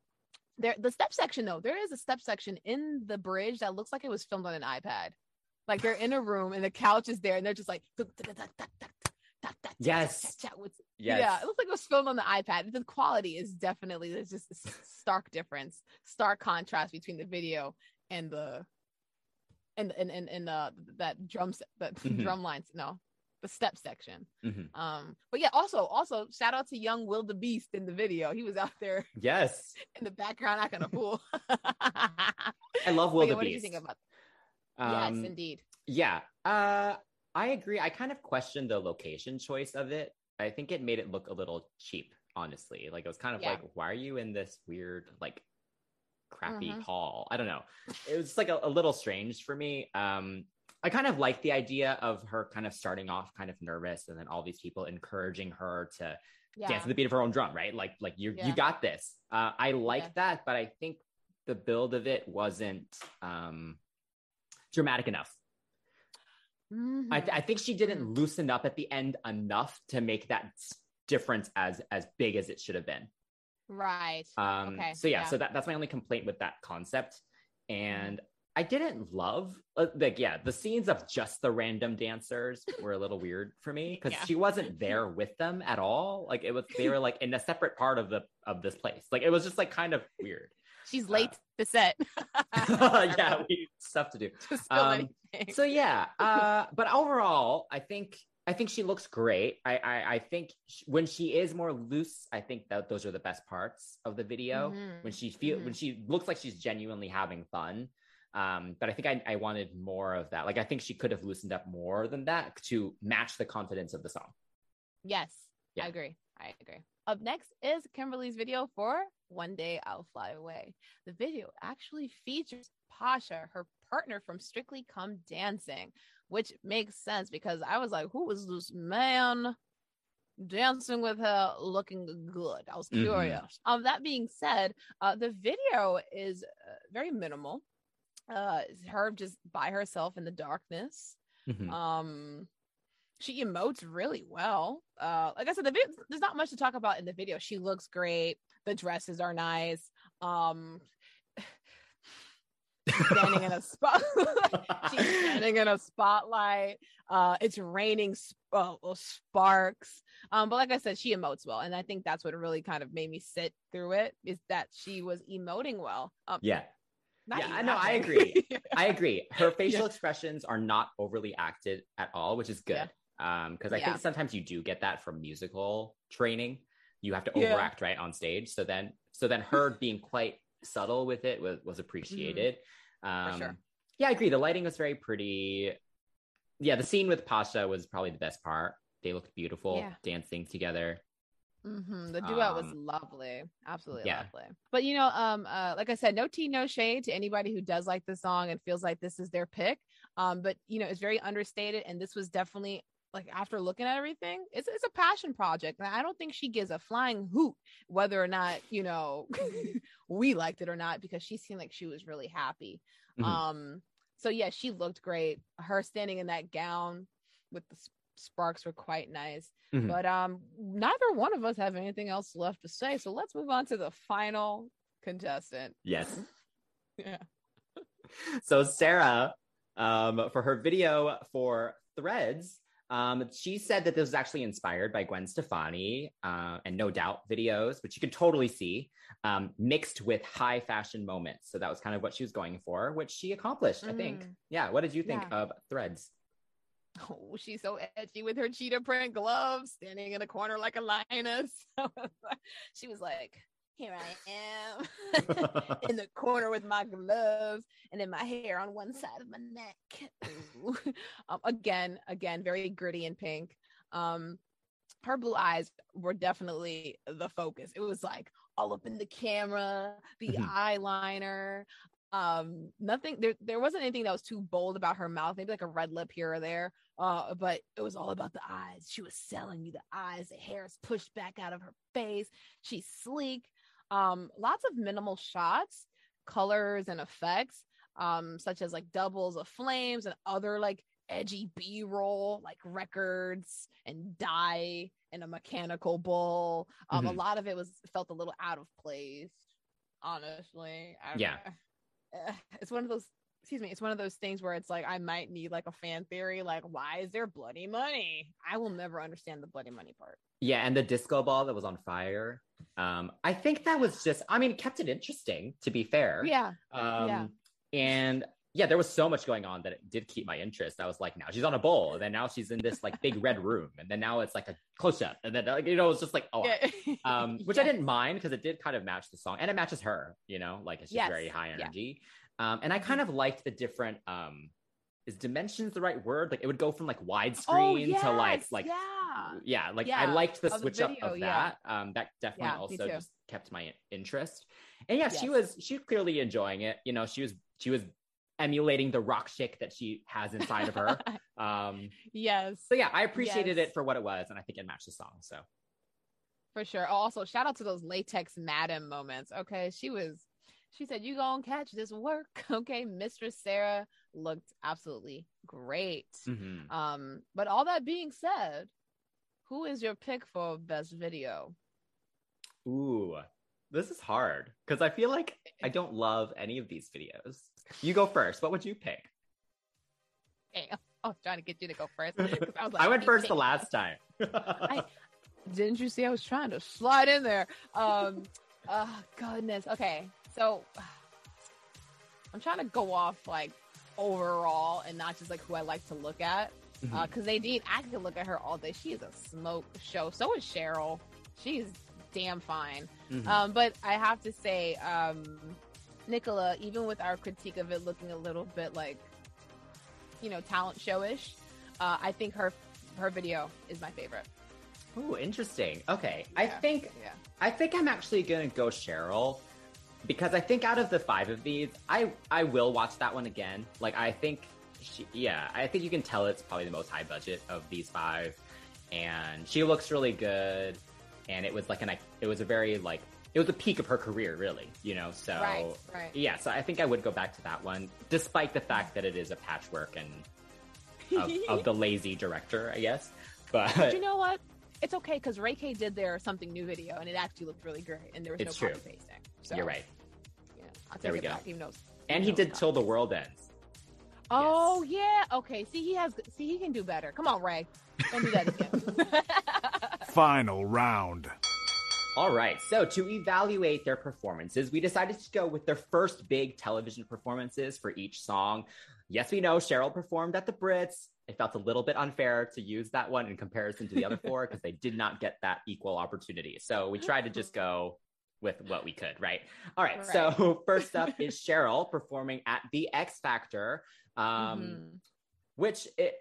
There, the step section though, there is a step section in the bridge that looks like it was filmed on an iPad. Like they're in a room and the couch is there, and they're just like, Yes. Yes. yeah, it looks like it was filmed on the iPad. The quality is definitely there's just a stark difference, stark contrast between the video and the and and and, and uh that drum se- that <laughs> Mhm. drum lines. No, the step section. Mhm. Um, but yeah, also also shout out to young Will the Beast in the video. He was out there <laughs> Yes. in the background acting a fool. <laughs> I love Will yeah, the what do you think about? Um, yes, indeed. Yeah. Uh I agree. I kind of questioned the location choice of it. I think it made it look a little cheap, honestly. Like it was kind of Yeah. like, why are you in this weird, like crappy Mhm. hall? I don't know. It was like a, a little strange for me. Um I kind of like the idea of her kind of starting off kind of nervous and then all these people encouraging her to Yeah. dance to the beat of her own drum, right? Like like you Yeah. you got this. Uh I like Yeah. that, but I think the build of it wasn't um dramatic enough. I, Mhm. I think she didn't loosen up at the end enough to make that difference as as big as it should have been. right. Um, Okay, So yeah, yeah. so that, that's my only complaint with that concept. And I didn't love uh, like yeah, the scenes of just the random dancers were a little weird for me <laughs> because Yeah. she wasn't there with them at all. Like it was they were like in a separate part of the of this place. Like it was just like kind of weird. She's late to set. <laughs> <laughs> yeah, we stuff to do. <laughs> So Um, so yeah uh but overall i think i think she looks great i i, I think sh- when she is more loose i think that those are the best parts of the video Mhm. when she feel Mhm. when she looks like she's genuinely having fun um but i think I, I wanted more of that like i think she could have loosened up more than that to match the confidence of the song Yes, Yeah. I agree. I agree. Up next is Kimberly's video for One Day I'll Fly Away. The video actually features Pasha, her partner from Strictly Come Dancing, which makes sense because I was like, who is this man dancing with her looking good? I was Mhm. curious. Um, that being said, uh, the video is uh, very minimal. Uh, her just by herself in the darkness Mhm. um she emotes really well. Uh like i said the video there's not much to talk about in the video. She looks great. The dresses are nice. Um <laughs> standing in a spot <laughs> she's standing in a spotlight. Uh it's raining sp- uh, sparks. Um but like i said she emotes well and i think that's what really kind of made me sit through it is that she was emoting well. Um yeah. not Yeah, even I know, I agree. <laughs> I agree. Her facial Yeah. expressions are not overly acted at all, which is good. Um, because I Yeah. think sometimes you do get that from musical training. You have to Yeah. overact right on stage. So then, so then her <laughs> being quite subtle with it was, was appreciated. Um, Mm-hmm. sure. Yeah, I agree. The lighting was very pretty. Yeah, the scene with Pasha was probably the best part. They looked beautiful Yeah. dancing together. hmm The duet was Um, lovely, absolutely yeah. lovely. But you know, um, uh, like I said, no tea, no shade to anybody who does like the song and feels like this is their pick. Um, but you know, it's very understated, and this was definitely like after looking at everything, it's it's a passion project, and I don't think she gives a flying hoot whether or not you know <laughs> we liked it or not because she seemed like she was really happy. Mhm. Um, so yeah, she looked great. Her standing in that gown with the sparks were quite nice. Mhm. But um, neither one of us have anything else left to say. So let's move on to the final contestant. Yes. <laughs> Yeah. <laughs> so Sarah, um, for her video for Threads, Um, she said that this was actually inspired by Gwen Stefani uh, and No Doubt videos, which you could totally see, um, mixed with high fashion moments. So that was kind of what she was going for, which she accomplished, I think. Mm. Yeah. What did you think Yeah. of Threads? Oh, she's so edgy with her cheetah print gloves, standing in a corner like a lioness. <laughs> she was like, "Here I am <laughs> in the corner with my gloves, and then my hair on one side of my neck." <laughs> Um, again, again, very gritty and pink. Um, her blue eyes were definitely the focus. It was like all up in the camera, the Mhm. eyeliner. Um, nothing there. There wasn't anything that was too bold about her mouth. Maybe like a red lip here or there. Uh, but it was all about the eyes. She was selling you the eyes. The hair is pushed back out of her face. She's sleek. Um, lots of minimal shots, colors, and effects. Um, such as like doubles of flames and other like edgy B-roll, like records and dye and a mechanical bull. Um, a Mhm. lot of it was felt a little out of place. Honestly, I, Yeah. uh, <laughs> it's one of those excuse me it's one of those things where it's like i might need like a fan theory like why is there bloody money i will never understand the bloody money part Yeah, and the disco ball that was on fire. Um, I think that was just, I mean, it kept it interesting, to be fair. yeah Um, Yeah. And yeah, there was so much going on that it did keep my interest. I was like, now she's on a bowl, and then now she's in this like big red room, and then now it's like a close up, and then like, you know, it's just like, oh, yeah. <laughs> um, which I didn't mind because it did kind of match the song, and it matches her, you know, like it's just Yes. very high Yeah. Um, and I kind of liked the different. Um, is dimensions the right word? Like it would go from like widescreen oh, to like like yeah. yeah like Yeah, i liked the of the switch up video, of yeah. that. Um that definitely Yeah, also just kept my interest. And yeah she was she was clearly enjoying it. You know she was she was emulating the rock chick that she has inside of her. <laughs> Um yes. so yeah i appreciated Yes. it for what it was and i think it matched the song so. For sure. Oh, also shout out to those latex madam moments. Okay she was she said you gonna catch this work <laughs> okay mistress sarah looked absolutely great mhm. um but all that being said who is your pick for best video ooh this is hard because i feel like i don't love any of these videos you go first what would you pick Damn. I was trying to get you to go first. <laughs> I, was like, i went first the last time <laughs> Didn't you see I was trying to slide in there? Um, oh goodness. Okay, so <sighs> I'm trying to go off like overall and not just like who I like to look at. Mhm. Because Nadine, I could look at her all day. She is a smoke show. So is Cheryl. She's damn fine. Mhm. Um, but I have to say, um, Nicola, even with our critique of it looking a little bit like, you know, talent showish, uh, I think her her video is my favorite. Oh, interesting. Okay. I think Yeah. I think I'm actually gonna go Cheryl because I think out of the five of these, I I will watch that one again. Like I think, she, yeah, I think you can tell it's probably the most high budget of these five, and she looks really good. And it was like an it was a very like it was a peak of her career, really. You know, so Right, right. yeah. So I think I would go back to that one, despite the fact that it is a patchwork and of, of the <laughs> lazy director, I guess. But But you know what? It's okay because Ray Kay did their something new video and it actually looked really great and there was no copy pasting. So you're right. Yeah, I'll There we go. back, even though- And even he though did till the world ends. Oh yeah. Okay. See, he has. See, he can do better. Come on, Ray. Don't do that again. <laughs> <laughs> Final round. All right. So to evaluate their performances, we decided to go with their first big television performances for each song. Yes, we know Cheryl performed at the Brits. It felt a little bit unfair to use that one in comparison to the other four <laughs> because they did not get that equal opportunity. So we tried to just go with what we could, right? All right. So <laughs> first up is Cheryl performing at the X Factor, um, Mhm. which it,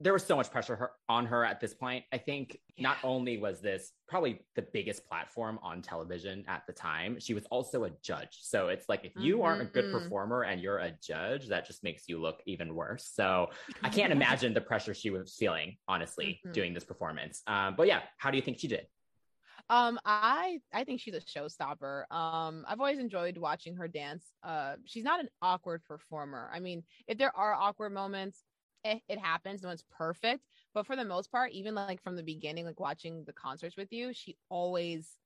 there was so much pressure her, on her at this point. I think not only was this probably the biggest platform on television at the time, she was also a judge. So it's like if you aren't a good Mhm. performer and you're a judge, that just makes you look even worse. So I can't <laughs> imagine the pressure she was feeling, honestly, Mhm. doing this performance. Um, but yeah, how do you think she did? Um, I I think she's a showstopper. Um, I've always enjoyed watching her dance. Uh, she's not an awkward performer. I mean, if there are awkward moments, it, it happens. No one's perfect, but for the most part, even like from the beginning, like watching the concerts with you, she always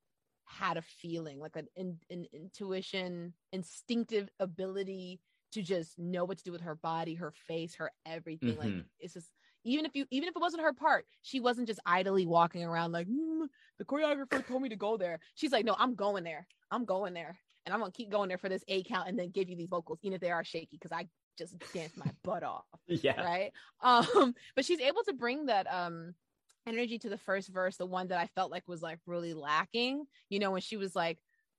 had a feeling, like an, an, an intuition, instinctive ability to just know what to do with her body, her face, her everything. Like Mhm. it's just even if you even if it wasn't her part, she wasn't just idly walking around like "Mm, the choreographer told me to go there. She's like, no, I'm going there. I'm going there, and I'm gonna keep going there for this A count, and then give you these vocals, even if they are shaky, because I just danced my <laughs> butt off Yeah. right um <laughs> but she's able to bring that um energy to the first verse the one that i felt like was like really lacking you know when she was like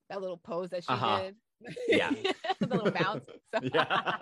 that little pose that she Uh-huh. did <laughs> Yeah. the little bounce so, Yeah.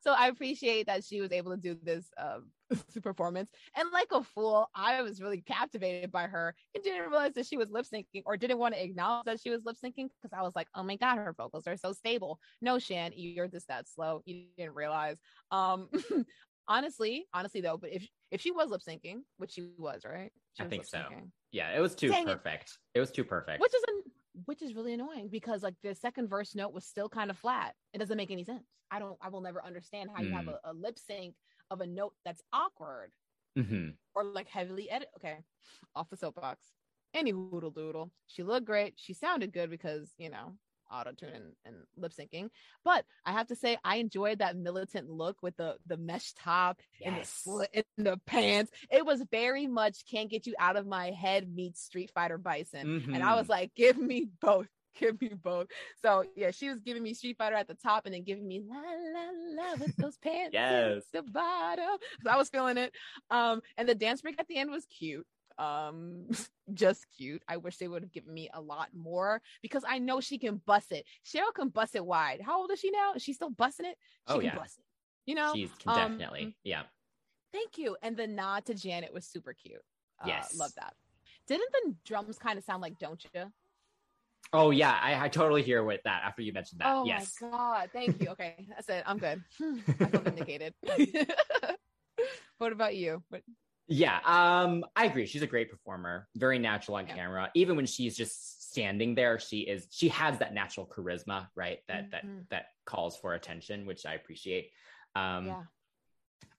So i appreciate that she was able to do this um <laughs> performance and like a fool i was really captivated by her and didn't realize that she was lip syncing or didn't want to acknowledge that she was lip syncing because i was like oh my god her vocals are so stable no shan you're just that slow you didn't realize um <laughs> honestly honestly though but if if she was lip syncing which she was right She I was think so. yeah, it was too Dang it. perfect. It. was too perfect. which is an, which is really annoying because like the second verse note was still kind of flat. It doesn't make any sense. I don't i will never understand how you have Mm. a, a lip sync of a note that's awkward Mhm. or like heavily edit okay off the soapbox. Any hoodle doodle. She looked great. She sounded good because you know auto tune and, and lip syncing but i have to say i enjoyed that militant look with the the mesh top and the slit in the pants it was very much can't get you out of my head meets street fighter bison and I was like, give me both. <laughs> Give me both. So yeah, she was giving me Street Fighter at the top and then giving me la la la with those <laughs> pants. at Yes. The bottom. So I was feeling it. Um, and the dance break at the end was cute. Um, <laughs> just cute. I wish they would have given me a lot more because I know she can bust it. Cheryl can bust it wide. How old is she now? Is she still busting it? She Oh, can yeah. bust it. You know? She's um, definitely. Yeah. Thank you. And the nod to Janet was super cute. Uh, Yes. Love that. Didn't the drums kind of sound like Don't You? Oh yeah, I, I totally hear with that after you mentioned that. Yes. Oh yes. my god! Thank you. Okay, that's it. I'm good. <laughs> I feel vindicated. <laughs> what about you? What, Yeah, um, I agree. She's a great performer, very natural on Yeah. camera. Even when she's just standing there, she is she has that natural charisma, right? That that Mhm. that calls for attention, which I appreciate. Um yeah.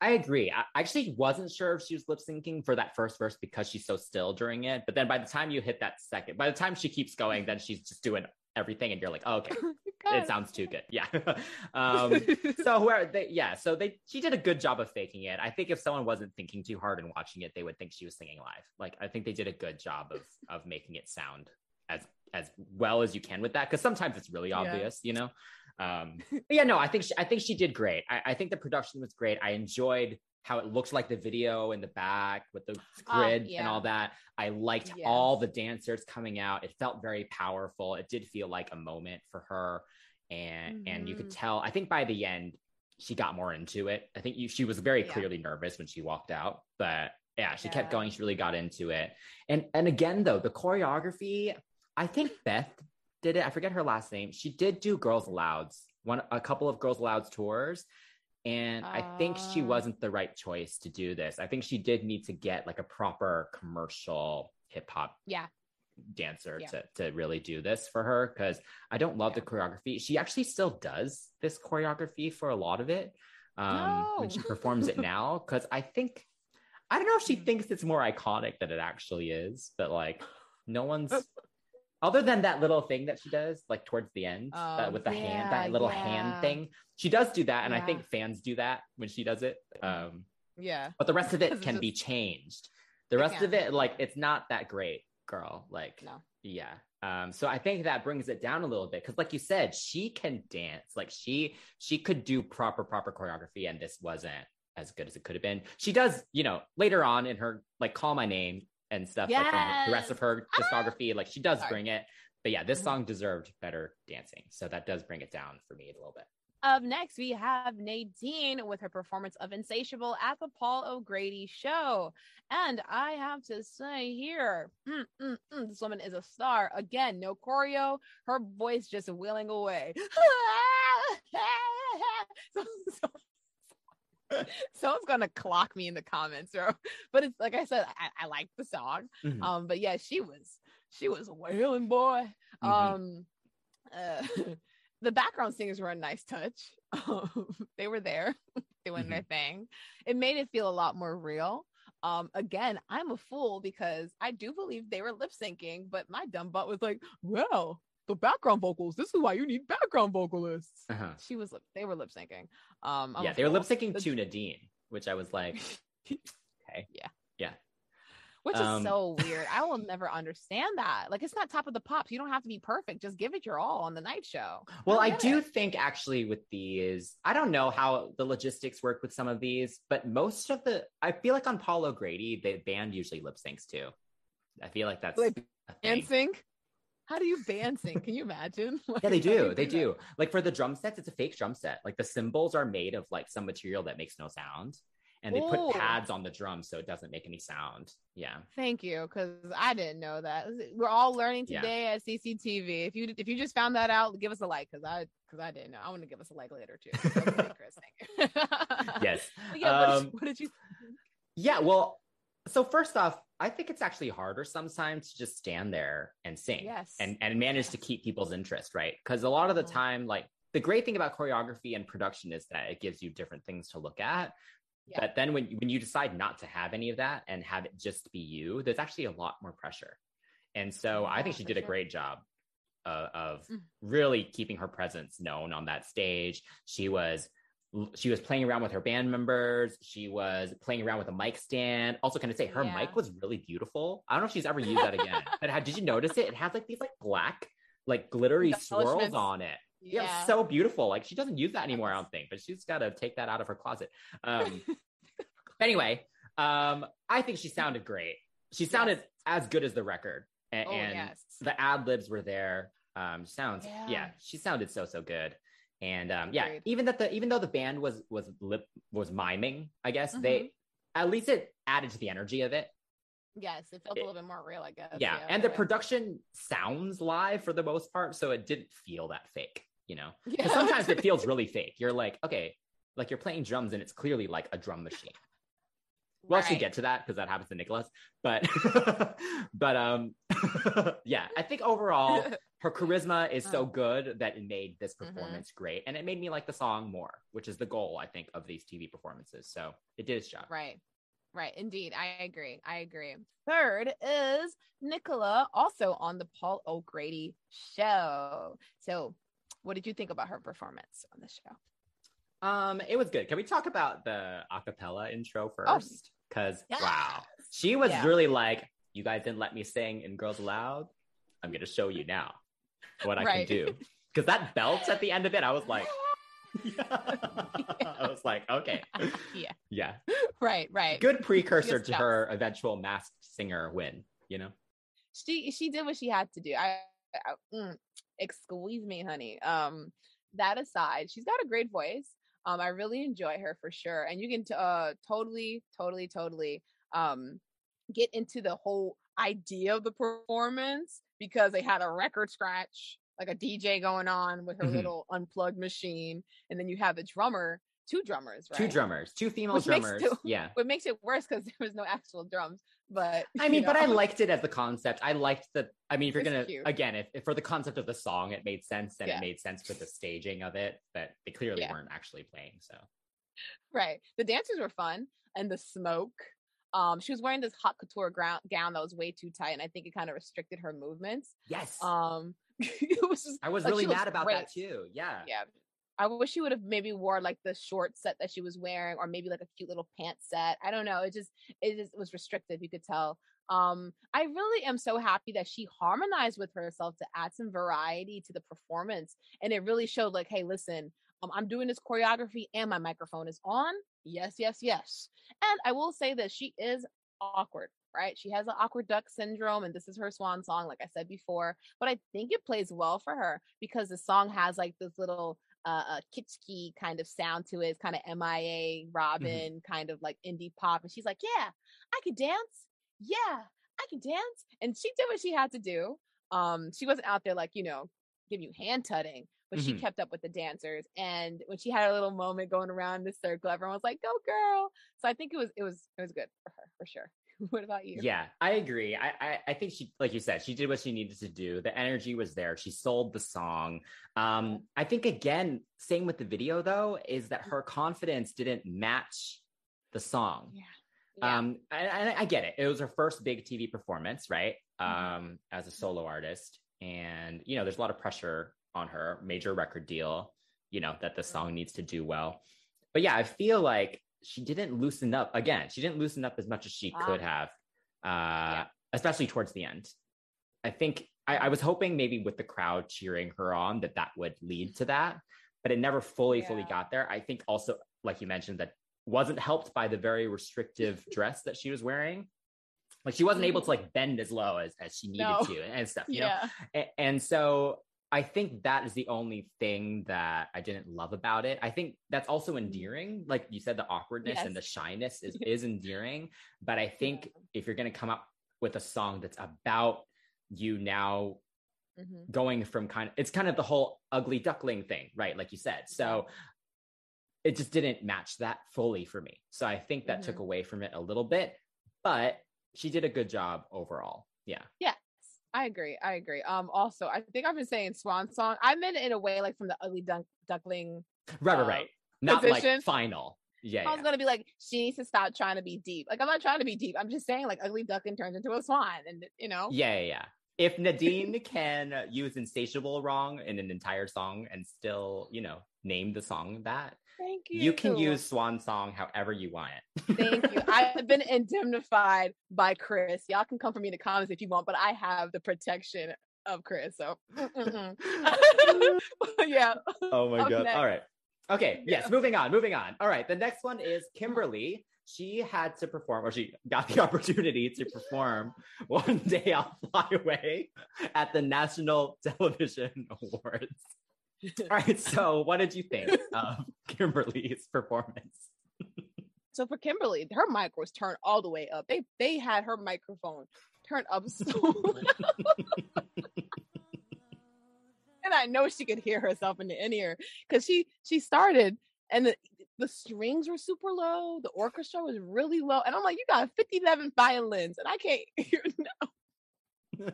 I agree. I I actually wasn't sure if she was lip syncing for that first verse because she's so still during it. But then by the time you hit that second, by the time she keeps going, then she's just doing everything, and you're like, oh, okay, <laughs> it sounds too good. Yeah. <laughs> um, <laughs> so where they yeah so they she did a good job of faking it i think if someone wasn't thinking too hard and watching it they would think she was singing live like i think they did a good job of of making it sound as as well as you can with that because sometimes it's really Yeah. obvious you know um <laughs> yeah no i think she, i think she did great I, I think the production was great i enjoyed how it looked like the video in the back with the grid and yeah. all that. I liked Yes. all the dancers coming out. It felt very powerful. It did feel like a moment for her and and you could Mhm. tell i think by the end she got more into it. I think you, she was very Yeah. clearly nervous when she walked out but yeah she kept going. She really got into it. And and again though the choreography i think beth did it. I forget her last name. She did do Girls Aloud's one a couple of Girls Aloud's tours and i think she Ah. wasn't the right choice to do this i think she did need to get like a proper commercial hip-hop yeah. dancer Yeah. to, to really do this for her because I don't love the choreography. She actually still does this choreography for a lot of it um, when she <laughs> performs it now because I think I don't know if she Mm. thinks it's more iconic than it actually is, but like no one's other than that little thing that she does like towards the end Oh, with the hand that little yeah. hand thing. She does do that, and I think fans do that when she does it. Um, Yeah. but the rest of it <laughs> can it's be changed. The rest of it, like, it's not that great, girl. Like, No. yeah. Um, so I think that brings it down a little bit because, like you said, she can dance. Like she she could do proper proper choreography, and this wasn't as good as it could have been. She does, you know, later on in her like "Call My Name" and stuff. Like in her- the rest of her Yes. discography, like she does Sorry. bring it. But yeah, this Mhm. song deserved better dancing, so that does bring it down for me a little bit. Up next, we have Nadine with her performance of Insatiable at the Paul O'Grady show. And I have to say here, mm, mm, mm, this woman is a star. Again, no choreo, her voice just wheeling away. <laughs> so, so- <laughs> someone's gonna clock me in the comments, bro. But it's like I said, I, I like the song. Mhm. Um, but yeah, she was she was wailing, boy. Mhm. Um, uh, <laughs> the background singers were a nice touch. <laughs> Um, they were there doing their thing. It made it feel a lot more real. Um, again, I'm a fool because I do believe they were lip syncing, but my dumb butt was like, "Well, the background vocals. This is why you need background vocalists." Uh-huh. She was. They were lip syncing. Um, I'm yeah, they were lip syncing to Nadine. which I was like, <laughs> okay. Yeah. Yeah. Which Um, is so weird. I will never understand that. Like, it's not top of the pops. You don't have to be perfect. Just give it your all on the night show. Well, I get do it. think actually with these, I don't know how the logistics work with some of these, but most of the, I feel like on Paul O'Grady, the band usually lip syncs too. I feel like that's Like, a Band thing. sync? How do you band sync? Can you imagine? <laughs> Yeah, they Like, how do. They that? do. Like for the drum sets, it's a fake drum set. Like the cymbals are made of like some material that makes no sound, and they Ooh. put pads on the drum so it doesn't make any sound. Yeah. Thank you, because I didn't know that. We're all learning Yeah. today at CCTV. If you if you just found that out, give us a like, because I because I didn't know. I want to give us a like later too. <laughs> <laughs> Yes. Yeah. What, Um, did, what did you? Yeah, well, so first off, I think it's actually harder sometimes to just stand there and sing Yes. and and manage to keep people's interest, right? Because a lot of the Mhm. time, like the great thing about choreography and production is that it gives you different things to look at. Yeah. But then when when you decide not to have any of that and have it just be you, there's actually a lot more pressure. And so I think she did a great job uh, of Mm. really keeping her presence known on that stage. She was she was playing around with her band members. She was playing around with a mic stand. Also, can I say her Yeah. mic was really beautiful? I don't know if she's ever used that again. but had, did you notice it? It has like these like black, like glittery swirls on it. Yeah, it so beautiful. Like she doesn't use that anymore, I don't think, but she's got to take that out of her closet. Um, <laughs> anyway, um, I think she sounded great. She sounded Yes. as good as the record, and, oh and yes. the ad libs were there. Um, sounds yeah. Yeah. she sounded so so good. And um, yeah, Agreed. even that the even though the band was was lip was miming, I guess Mm-hmm. they at least it added to the energy of it. Yes, it felt it- a little bit more real, I guess. yeah, and the okay. production sounds live for the most part, so it didn't feel that fake. You know, <laughs> Yeah. sometimes it feels really fake. You're like, okay, like you're playing drums and it's clearly like a drum machine. <laughs> We'll actually get to that because that happens to Nicola's. But <laughs> but um yeah, I think overall her charisma is so Oh. good that it made this Mhm. performance great. And it made me like the song more, which is the goal, I think, of these TV performances. So it did its job. Right. Right. Indeed. I agree. I agree. Third is Nicola, also on the Paul O'Grady show. So, what did you think about her performance on the show? Um, it was good. Can we talk about the acapella intro Oh, first? Because yes. wow. She was Yeah. really like, You guys didn't let me sing in Girls Aloud. I'm gonna show you now what I Right. can do. Because that belt at the end of it, I was like, yeah. <laughs> I was like, okay. <laughs> Yeah. Yeah. Right. Right. Good precursor to her eventual masked singer win, you know? She she did what she had to do. I, I mm, excuse me, honey. Um, that aside, she's got a great voice. Um, I really enjoy her for sure, and you can t- uh totally, totally, totally um get into the whole idea of the performance because they had a record scratch, like a DJ going on with her Mhm. little unplugged machine, and then you have the drummer, two drummers, right? Two drummers, two female Which drummers. Yeah. What makes it worse because there was no actual drums, but I mean, but I liked it as the concept. I liked the. I mean, if you're gonna again, if, if for the concept of the song, it made sense, and Yeah. it made sense for the staging of it, but they clearly Yeah. weren't actually playing. So Right. The dancers were fun and the smoke. Um, she was wearing this hot couture ground, gown that was way too tight, and I think it kind of restricted her movements. yes, Um, <laughs> it was just I was like, really mad about great. that too. Yeah. yeah. I wish she would have maybe wore like the short set that she was wearing, or maybe like a cute little pants set. I don't know. It just it just was restrictive. You could tell. Um, I really am so happy that she harmonized with herself to add some variety to the performance, and it really showed like, hey, listen, um, I'm doing this choreography and my microphone is on. Yes, yes, yes. And I will say that she is awkward, right? She has an awkward duck syndrome, and this is her swan song, like I said before. But I think it plays well for her because the song has like this little uh, uh kitschy kind of sound to it. Kind of MIA Robyn, kind of like indie pop. And she's like, Yeah, I could dance. Yeah, I can dance. And she did what she had to do. Um, she wasn't out there like, you know, give you hand tutting, but she Mhm. kept up with the dancers. And when she had a little moment going around the circle, everyone was like, Go girl. So I think it was it was it was good for her for sure. <laughs> what about you? Yeah, I agree. I, I I think she, like you said, she did what she needed to do. The energy was there. She sold the song. Um, I think again, same with the video though, is that her confidence didn't match the song. Yeah. Yeah. Um, and, I get it. It was her first big TV performance, right? Mhm. Um, as a solo artist, and you know, there's a lot of pressure on her, major record deal. You know that the song needs to do well. But yeah, I feel like she didn't loosen up again. She didn't loosen up as much as she Ah. could have, uh, Yeah. especially towards the end. I think I, I was hoping maybe with the crowd cheering her on that that would lead to that, but it never fully fully got there. I think also, like you mentioned, that wasn't helped by the very restrictive <laughs> dress that she was wearing. Like she wasn't able to like bend as low as, as she needed No. to and stuff, you know? yeah. A- and so I think that is the only thing that I didn't love about it. I think that's also endearing. Like you said, the awkwardness and the shyness is, <laughs> is endearing. But I think if you're going to come up with a song that's about you now Mhm. going from kind of, it's kind of the whole ugly duckling thing, right? Like you said. So it just didn't match that fully for me. So I think that took away from it a little bit, but she did a good job overall. Yeah. Yes, I agree. I agree. Um, also, I think I've been saying swan song. I meant it in a way like from the ugly duck- duckling. Right, right, uh, right. Not position. like final. Yeah. I was yeah. gonna be like, she needs to stop trying to be deep. Like I'm not trying to be deep. I'm just saying like ugly duckling turns into a swan, and you know. Yeah, yeah, yeah. If Nadine <laughs> can use insatiable wrong in an entire song and still, you know, name the song that, Thank you. you can use Swan Song however you want it. Thank you. <laughs> I've been indemnified by Chris. Y'all can come for me in the comments if you want, but I have the protection of Chris. So <laughs> <laughs> yeah. oh my Up god. next. All right. Okay. Yes. Yeah. Moving on. Moving on. All right. The next one is Kimberly. She had to perform, or she got the opportunity to perform one day I'll fly away at the National Television Awards. <laughs> All right. So, what did you think of <laughs> Kimberly's performance? So for Kimberly, her mic was turned all the way up. They they had her microphone turned up so <laughs> and I know she could hear herself in the in ear because she she started and the the strings were super low, the orchestra was really low, and I'm like, you got 57 violins, and I can't hear no,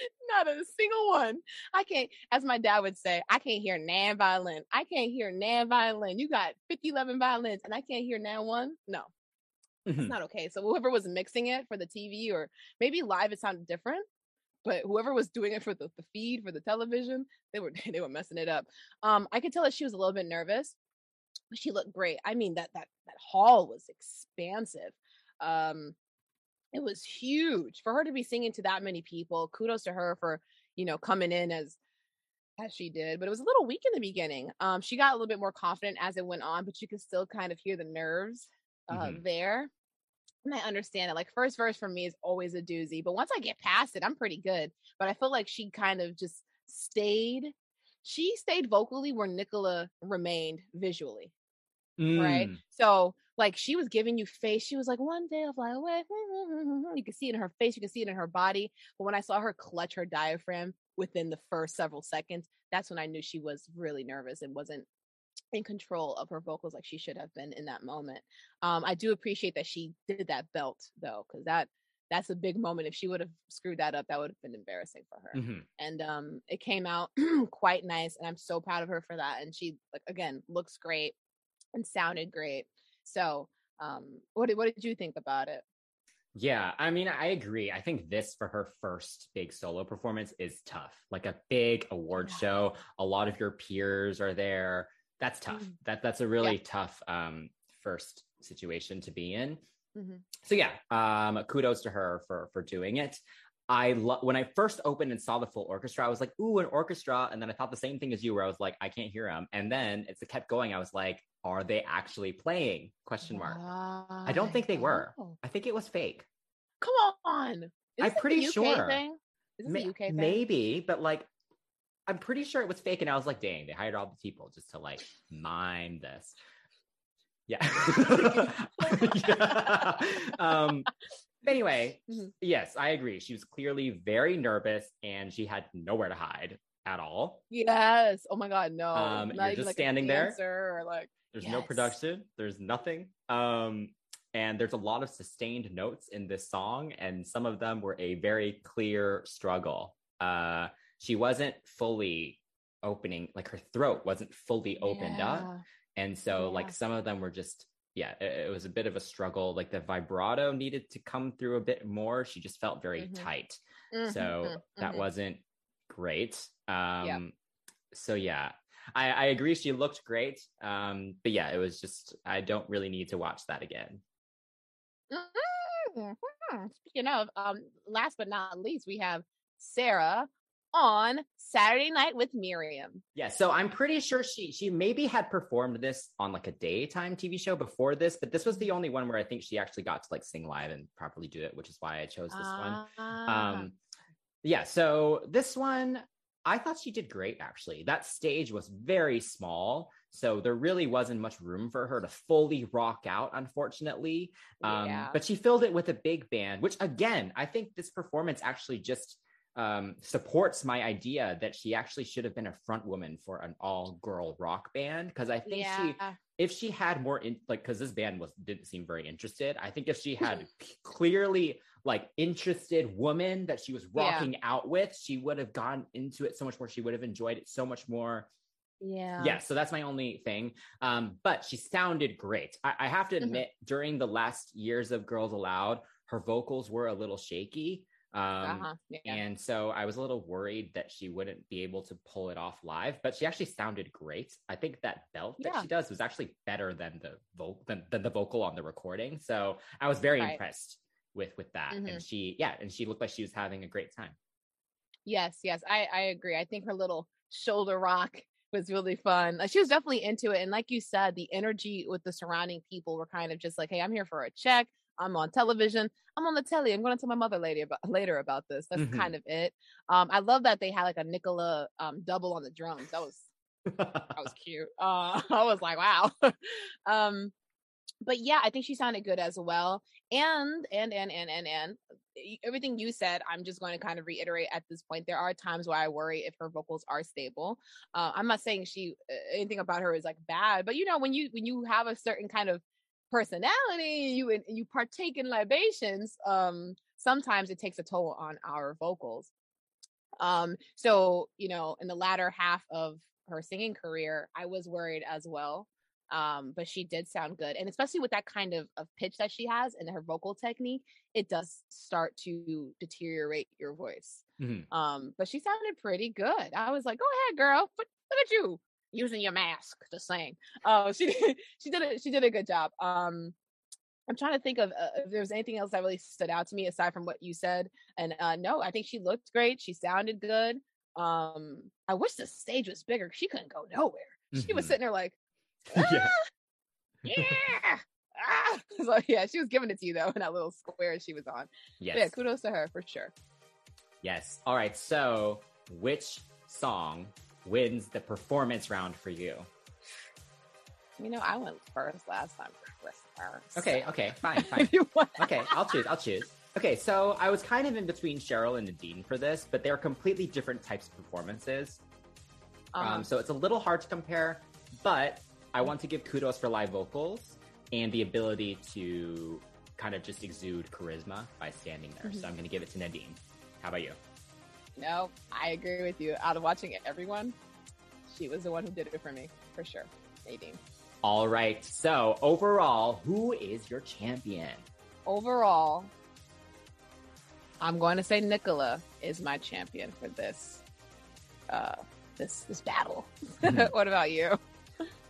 <laughs> not a single one. I can't, as my dad would say, I can't hear nan violin. I can't hear nan violin. You got 50, 11 violins, and I can't hear nan one. No, Mhm. it's not okay. So whoever was mixing it for the TV or maybe live, it sounded different. But whoever was doing it for the, the feed for the television, they were <laughs> they were messing it up. Um, I could tell that she was a little bit nervous, but she looked great. I mean that that that hall was expansive. Um, it was huge for her to be singing to that many people. Kudos to her for you know coming in as as she did, but it was a little weak in the beginning. Um, she got a little bit more confident as it went on, but you could still kind of hear the nerves uh, Mhm. there. And I understand it. Like first verse for me is always a doozy, but once I get past it, I'm pretty good. But I feel like she kind of just stayed. She stayed vocally where Nicola remained visually, right? Mm. So like she was giving you face. She was like, "One day I'll fly away." <laughs> You can see it in her face. You can see it in her body. But when I saw her clutch her diaphragm within the first several seconds, that's when I knew she was really nervous and wasn't in control of her vocals like she should have been in that moment. Um, I do appreciate that she did that belt though, because that that's a big moment. If she would have screwed that up, that would have been embarrassing for her. Mhm. And um, it came out <clears throat> quite nice, and I'm so proud of her for that. And she like again looks great and sounded great. So, um, what did what did you think about it? Yeah, I mean, I agree. I think this for her first big solo performance is tough. Like a big award Yeah. show, a lot of your peers are there. That's tough. Mhm. That that's a really tough um first situation to be in. Mhm. So yeah, um kudos to her for for doing it. I love when I first opened and saw the full orchestra, I was like, "Ooh, an orchestra!" And then I thought the same thing as you, where I was like, "I can't hear them." And then as it kept going, I was like, "Are they actually playing?" Question mark. I don't think they were. Oh, I think it was fake. Come on, Is I'm pretty sure. Thing? Is this Ma- a UK thing? Maybe, but like, I'm pretty sure it was fake. And I was like, dang, they hired all the people just to like mime this. Yeah. <laughs> <laughs> Yeah. Um, anyway, Mhm. yes, I agree. She was clearly very nervous and she had nowhere to hide at all. Yes. Oh my God, no. Um, you're just like standing there. or like. There's no production. There's nothing. Um, and there's a lot of sustained notes in this song, and some of them were a very clear struggle. Uh, she wasn't fully opening, like her throat wasn't fully opened up, and so like some of them were just yeah, it, it was a bit of a struggle. Like the vibrato needed to come through a bit more. She just felt very Mhm. tight, Mhm, so mhm, that mhm. wasn't great. Um, so yeah. I, I agree. She looked great. Um, but yeah, it was just I don't really need to watch that again. Mhm. Speaking of, um, last but not least, we have Sarah on Saturday Night with Miriam. Yeah, so I'm pretty sure she she maybe had performed this on like a daytime TV show before this, but this was the only one where I think she actually got to like sing live and properly do it, which is why I chose this one. Ah. Um, yeah, so this one, I thought she did great actually. That stage was very small, so there really wasn't much room for her to fully rock out, unfortunately. Um, Yeah. But she filled it with a big band, which again, I think this performance actually just um, supports my idea that she actually should have been a front woman for an all girl rock band because I think she yeah. If she had more in like because this band was didn't seem very interested i think if she had c- clearly like interested woman that she was Yeah. rocking out with she would have gone into it so much more she would have enjoyed it so much more yeah. yeah so that's my only thing um but she sounded great i, I have to Mhm. admit during the last years of girls aloud her vocals were a little shaky um uh-huh. yeah. and so I was a little worried that she wouldn't be able to pull it off live, but she actually sounded great. I think that belt that Yeah. she does was actually better than the vo- than, than the vocal on the recording. So I was very Right. impressed with with that. Mhm. And she yeah, and she looked like she was having a great time. Yes, yes, I I agree. I think her little shoulder rock was really fun. Like, she was definitely into it, and like you said, the energy with the surrounding people were kind of just like, "Hey, I'm here for a check. I'm on television. I'm on the telly. I'm going to tell my mother later about later about this." That's Mhm. kind of it. Um, I love that they had like a Nicola um double on the drums. That was that was <laughs> cute. Uh, <laughs> I was like, wow. <laughs> um, but yeah, I think she sounded good as well. And and and and and and everything you said, I'm just going to kind of reiterate at this point. There are times where I worry if her vocals are stable. Uh, I'm not saying she anything about her is like bad, but you know when you when you have a certain kind of personality, you you partake in libations. Um, sometimes it takes a toll on our vocals. Um, so you know, in the latter half of her singing career, I was worried as well. Um, but she did sound good, and especially with that kind of, of pitch that she has and her vocal technique, it does start to deteriorate your voice. Mhm. Um, but she sounded pretty good. I was like, "Go ahead, girl! But look at you using your mask to sing." Oh, she she did it. She did a good job. Um, I'm trying to think of uh, if there was anything else that really stood out to me aside from what you said. And uh, no, I think she looked great. She sounded good. Um, I wish the stage was bigger. She couldn't go nowhere. She was Mhm. sitting there like, yeah. <laughs> yeah, ah. <laughs> So yeah, she was giving it to you though in that little square she was on. Yes. But yeah, kudos to her for sure. Yes. All right. So, which song wins the performance round for you? You know, I went first last time. Chris first. Okay. Okay. Fine. <laughs> Fine. Okay, I'll choose. I'll choose. Okay, so I was kind of in between Cheryl and Nadine for this, but they're completely different types of performances. Uh-huh. Um, so it's a little hard to compare, but I want to give kudos for live vocals and the ability to kind of just exude charisma by standing there. So I'm going to give it to Nadine. How about you? No, I agree with you. Out of watching everyone, she was the one who did it for me for sure. Nadine. All right. So overall, who is your champion? Overall, I'm going to say Nicola is my champion for this. Uh, this this battle. Mhm. <laughs> what about you?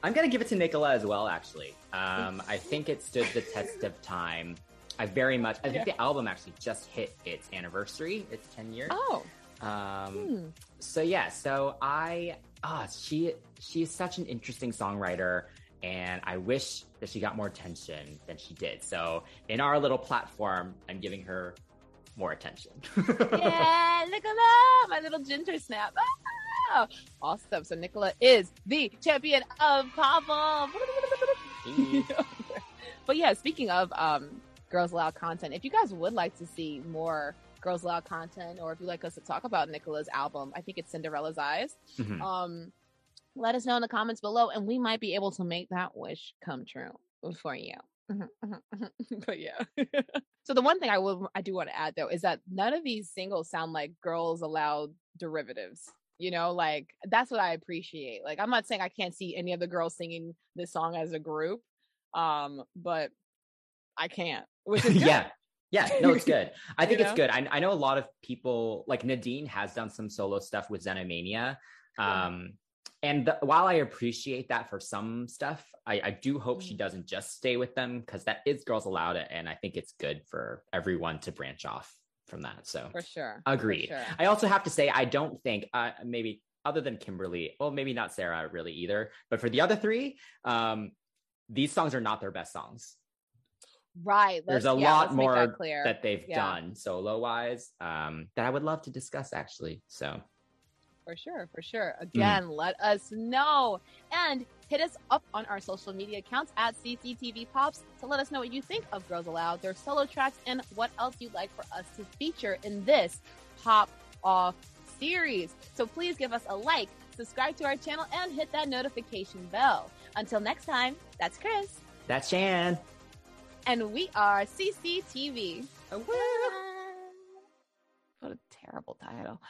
I'm gonna give it to Nicola as well. Actually, um, I <laughs> think it stood the test of time. I very much. I think Yeah. the album actually just hit its anniversary. It's ten years. Oh, Um, hmm. so yeah. So I. Ah, she she's such an interesting songwriter, and I wish that she got more attention than she did. So in our little platform, I'm giving her more attention. <laughs> yeah, Nicola, my little ginger snap. Ah! Awesome. So Nicola is the champion of Pop <laughs> <laughs> but yeah, speaking of um, Girls Aloud content, if you guys would like to see more Girls Aloud content, or if you'd like us to talk about Nicola's album, I think it's Cinderella's Eyes. Mhm. Um, let us know in the comments below, and we might be able to make that wish come true for you. <laughs> but yeah. <laughs> so the one thing I will I do want to add though is that none of these singles sound like Girls Aloud derivatives. You know, like that's what I appreciate. Like I'm not saying I can't see any of the girls singing this song as a group, um, but I can't. Which is <laughs> yeah. Yeah, <laughs> no, it's good. I You think it's know? good. I, I know a lot of people, like Nadine has done some solo stuff with Xenomania. Um, And the, while I appreciate that for some stuff, I, I do hope she Mm. doesn't just stay with them because that is Girls Aloud, and I think it's good for everyone to branch off from that. So For sure. for agreed. sure. I also have to say, I don't think uh, maybe other than Kimberley, well, maybe not Sarah really either, but for the other three, um, these songs are not their best songs Right. There's a yeah, lot that more clear. that they've Yeah. done solo wise um, that I would love to discuss actually. So For sure, for sure. Mm. Again, let us know and hit us up on our social media accounts at CCTV Pops to let us know what you think of Girls Aloud, their solo tracks, and what else you'd like for us to feature in this Pop Off series. So please give us a like, subscribe to our channel, and hit that notification bell. Until next time, that's Chris, that's Shan. And we are CCTV. What a terrible title.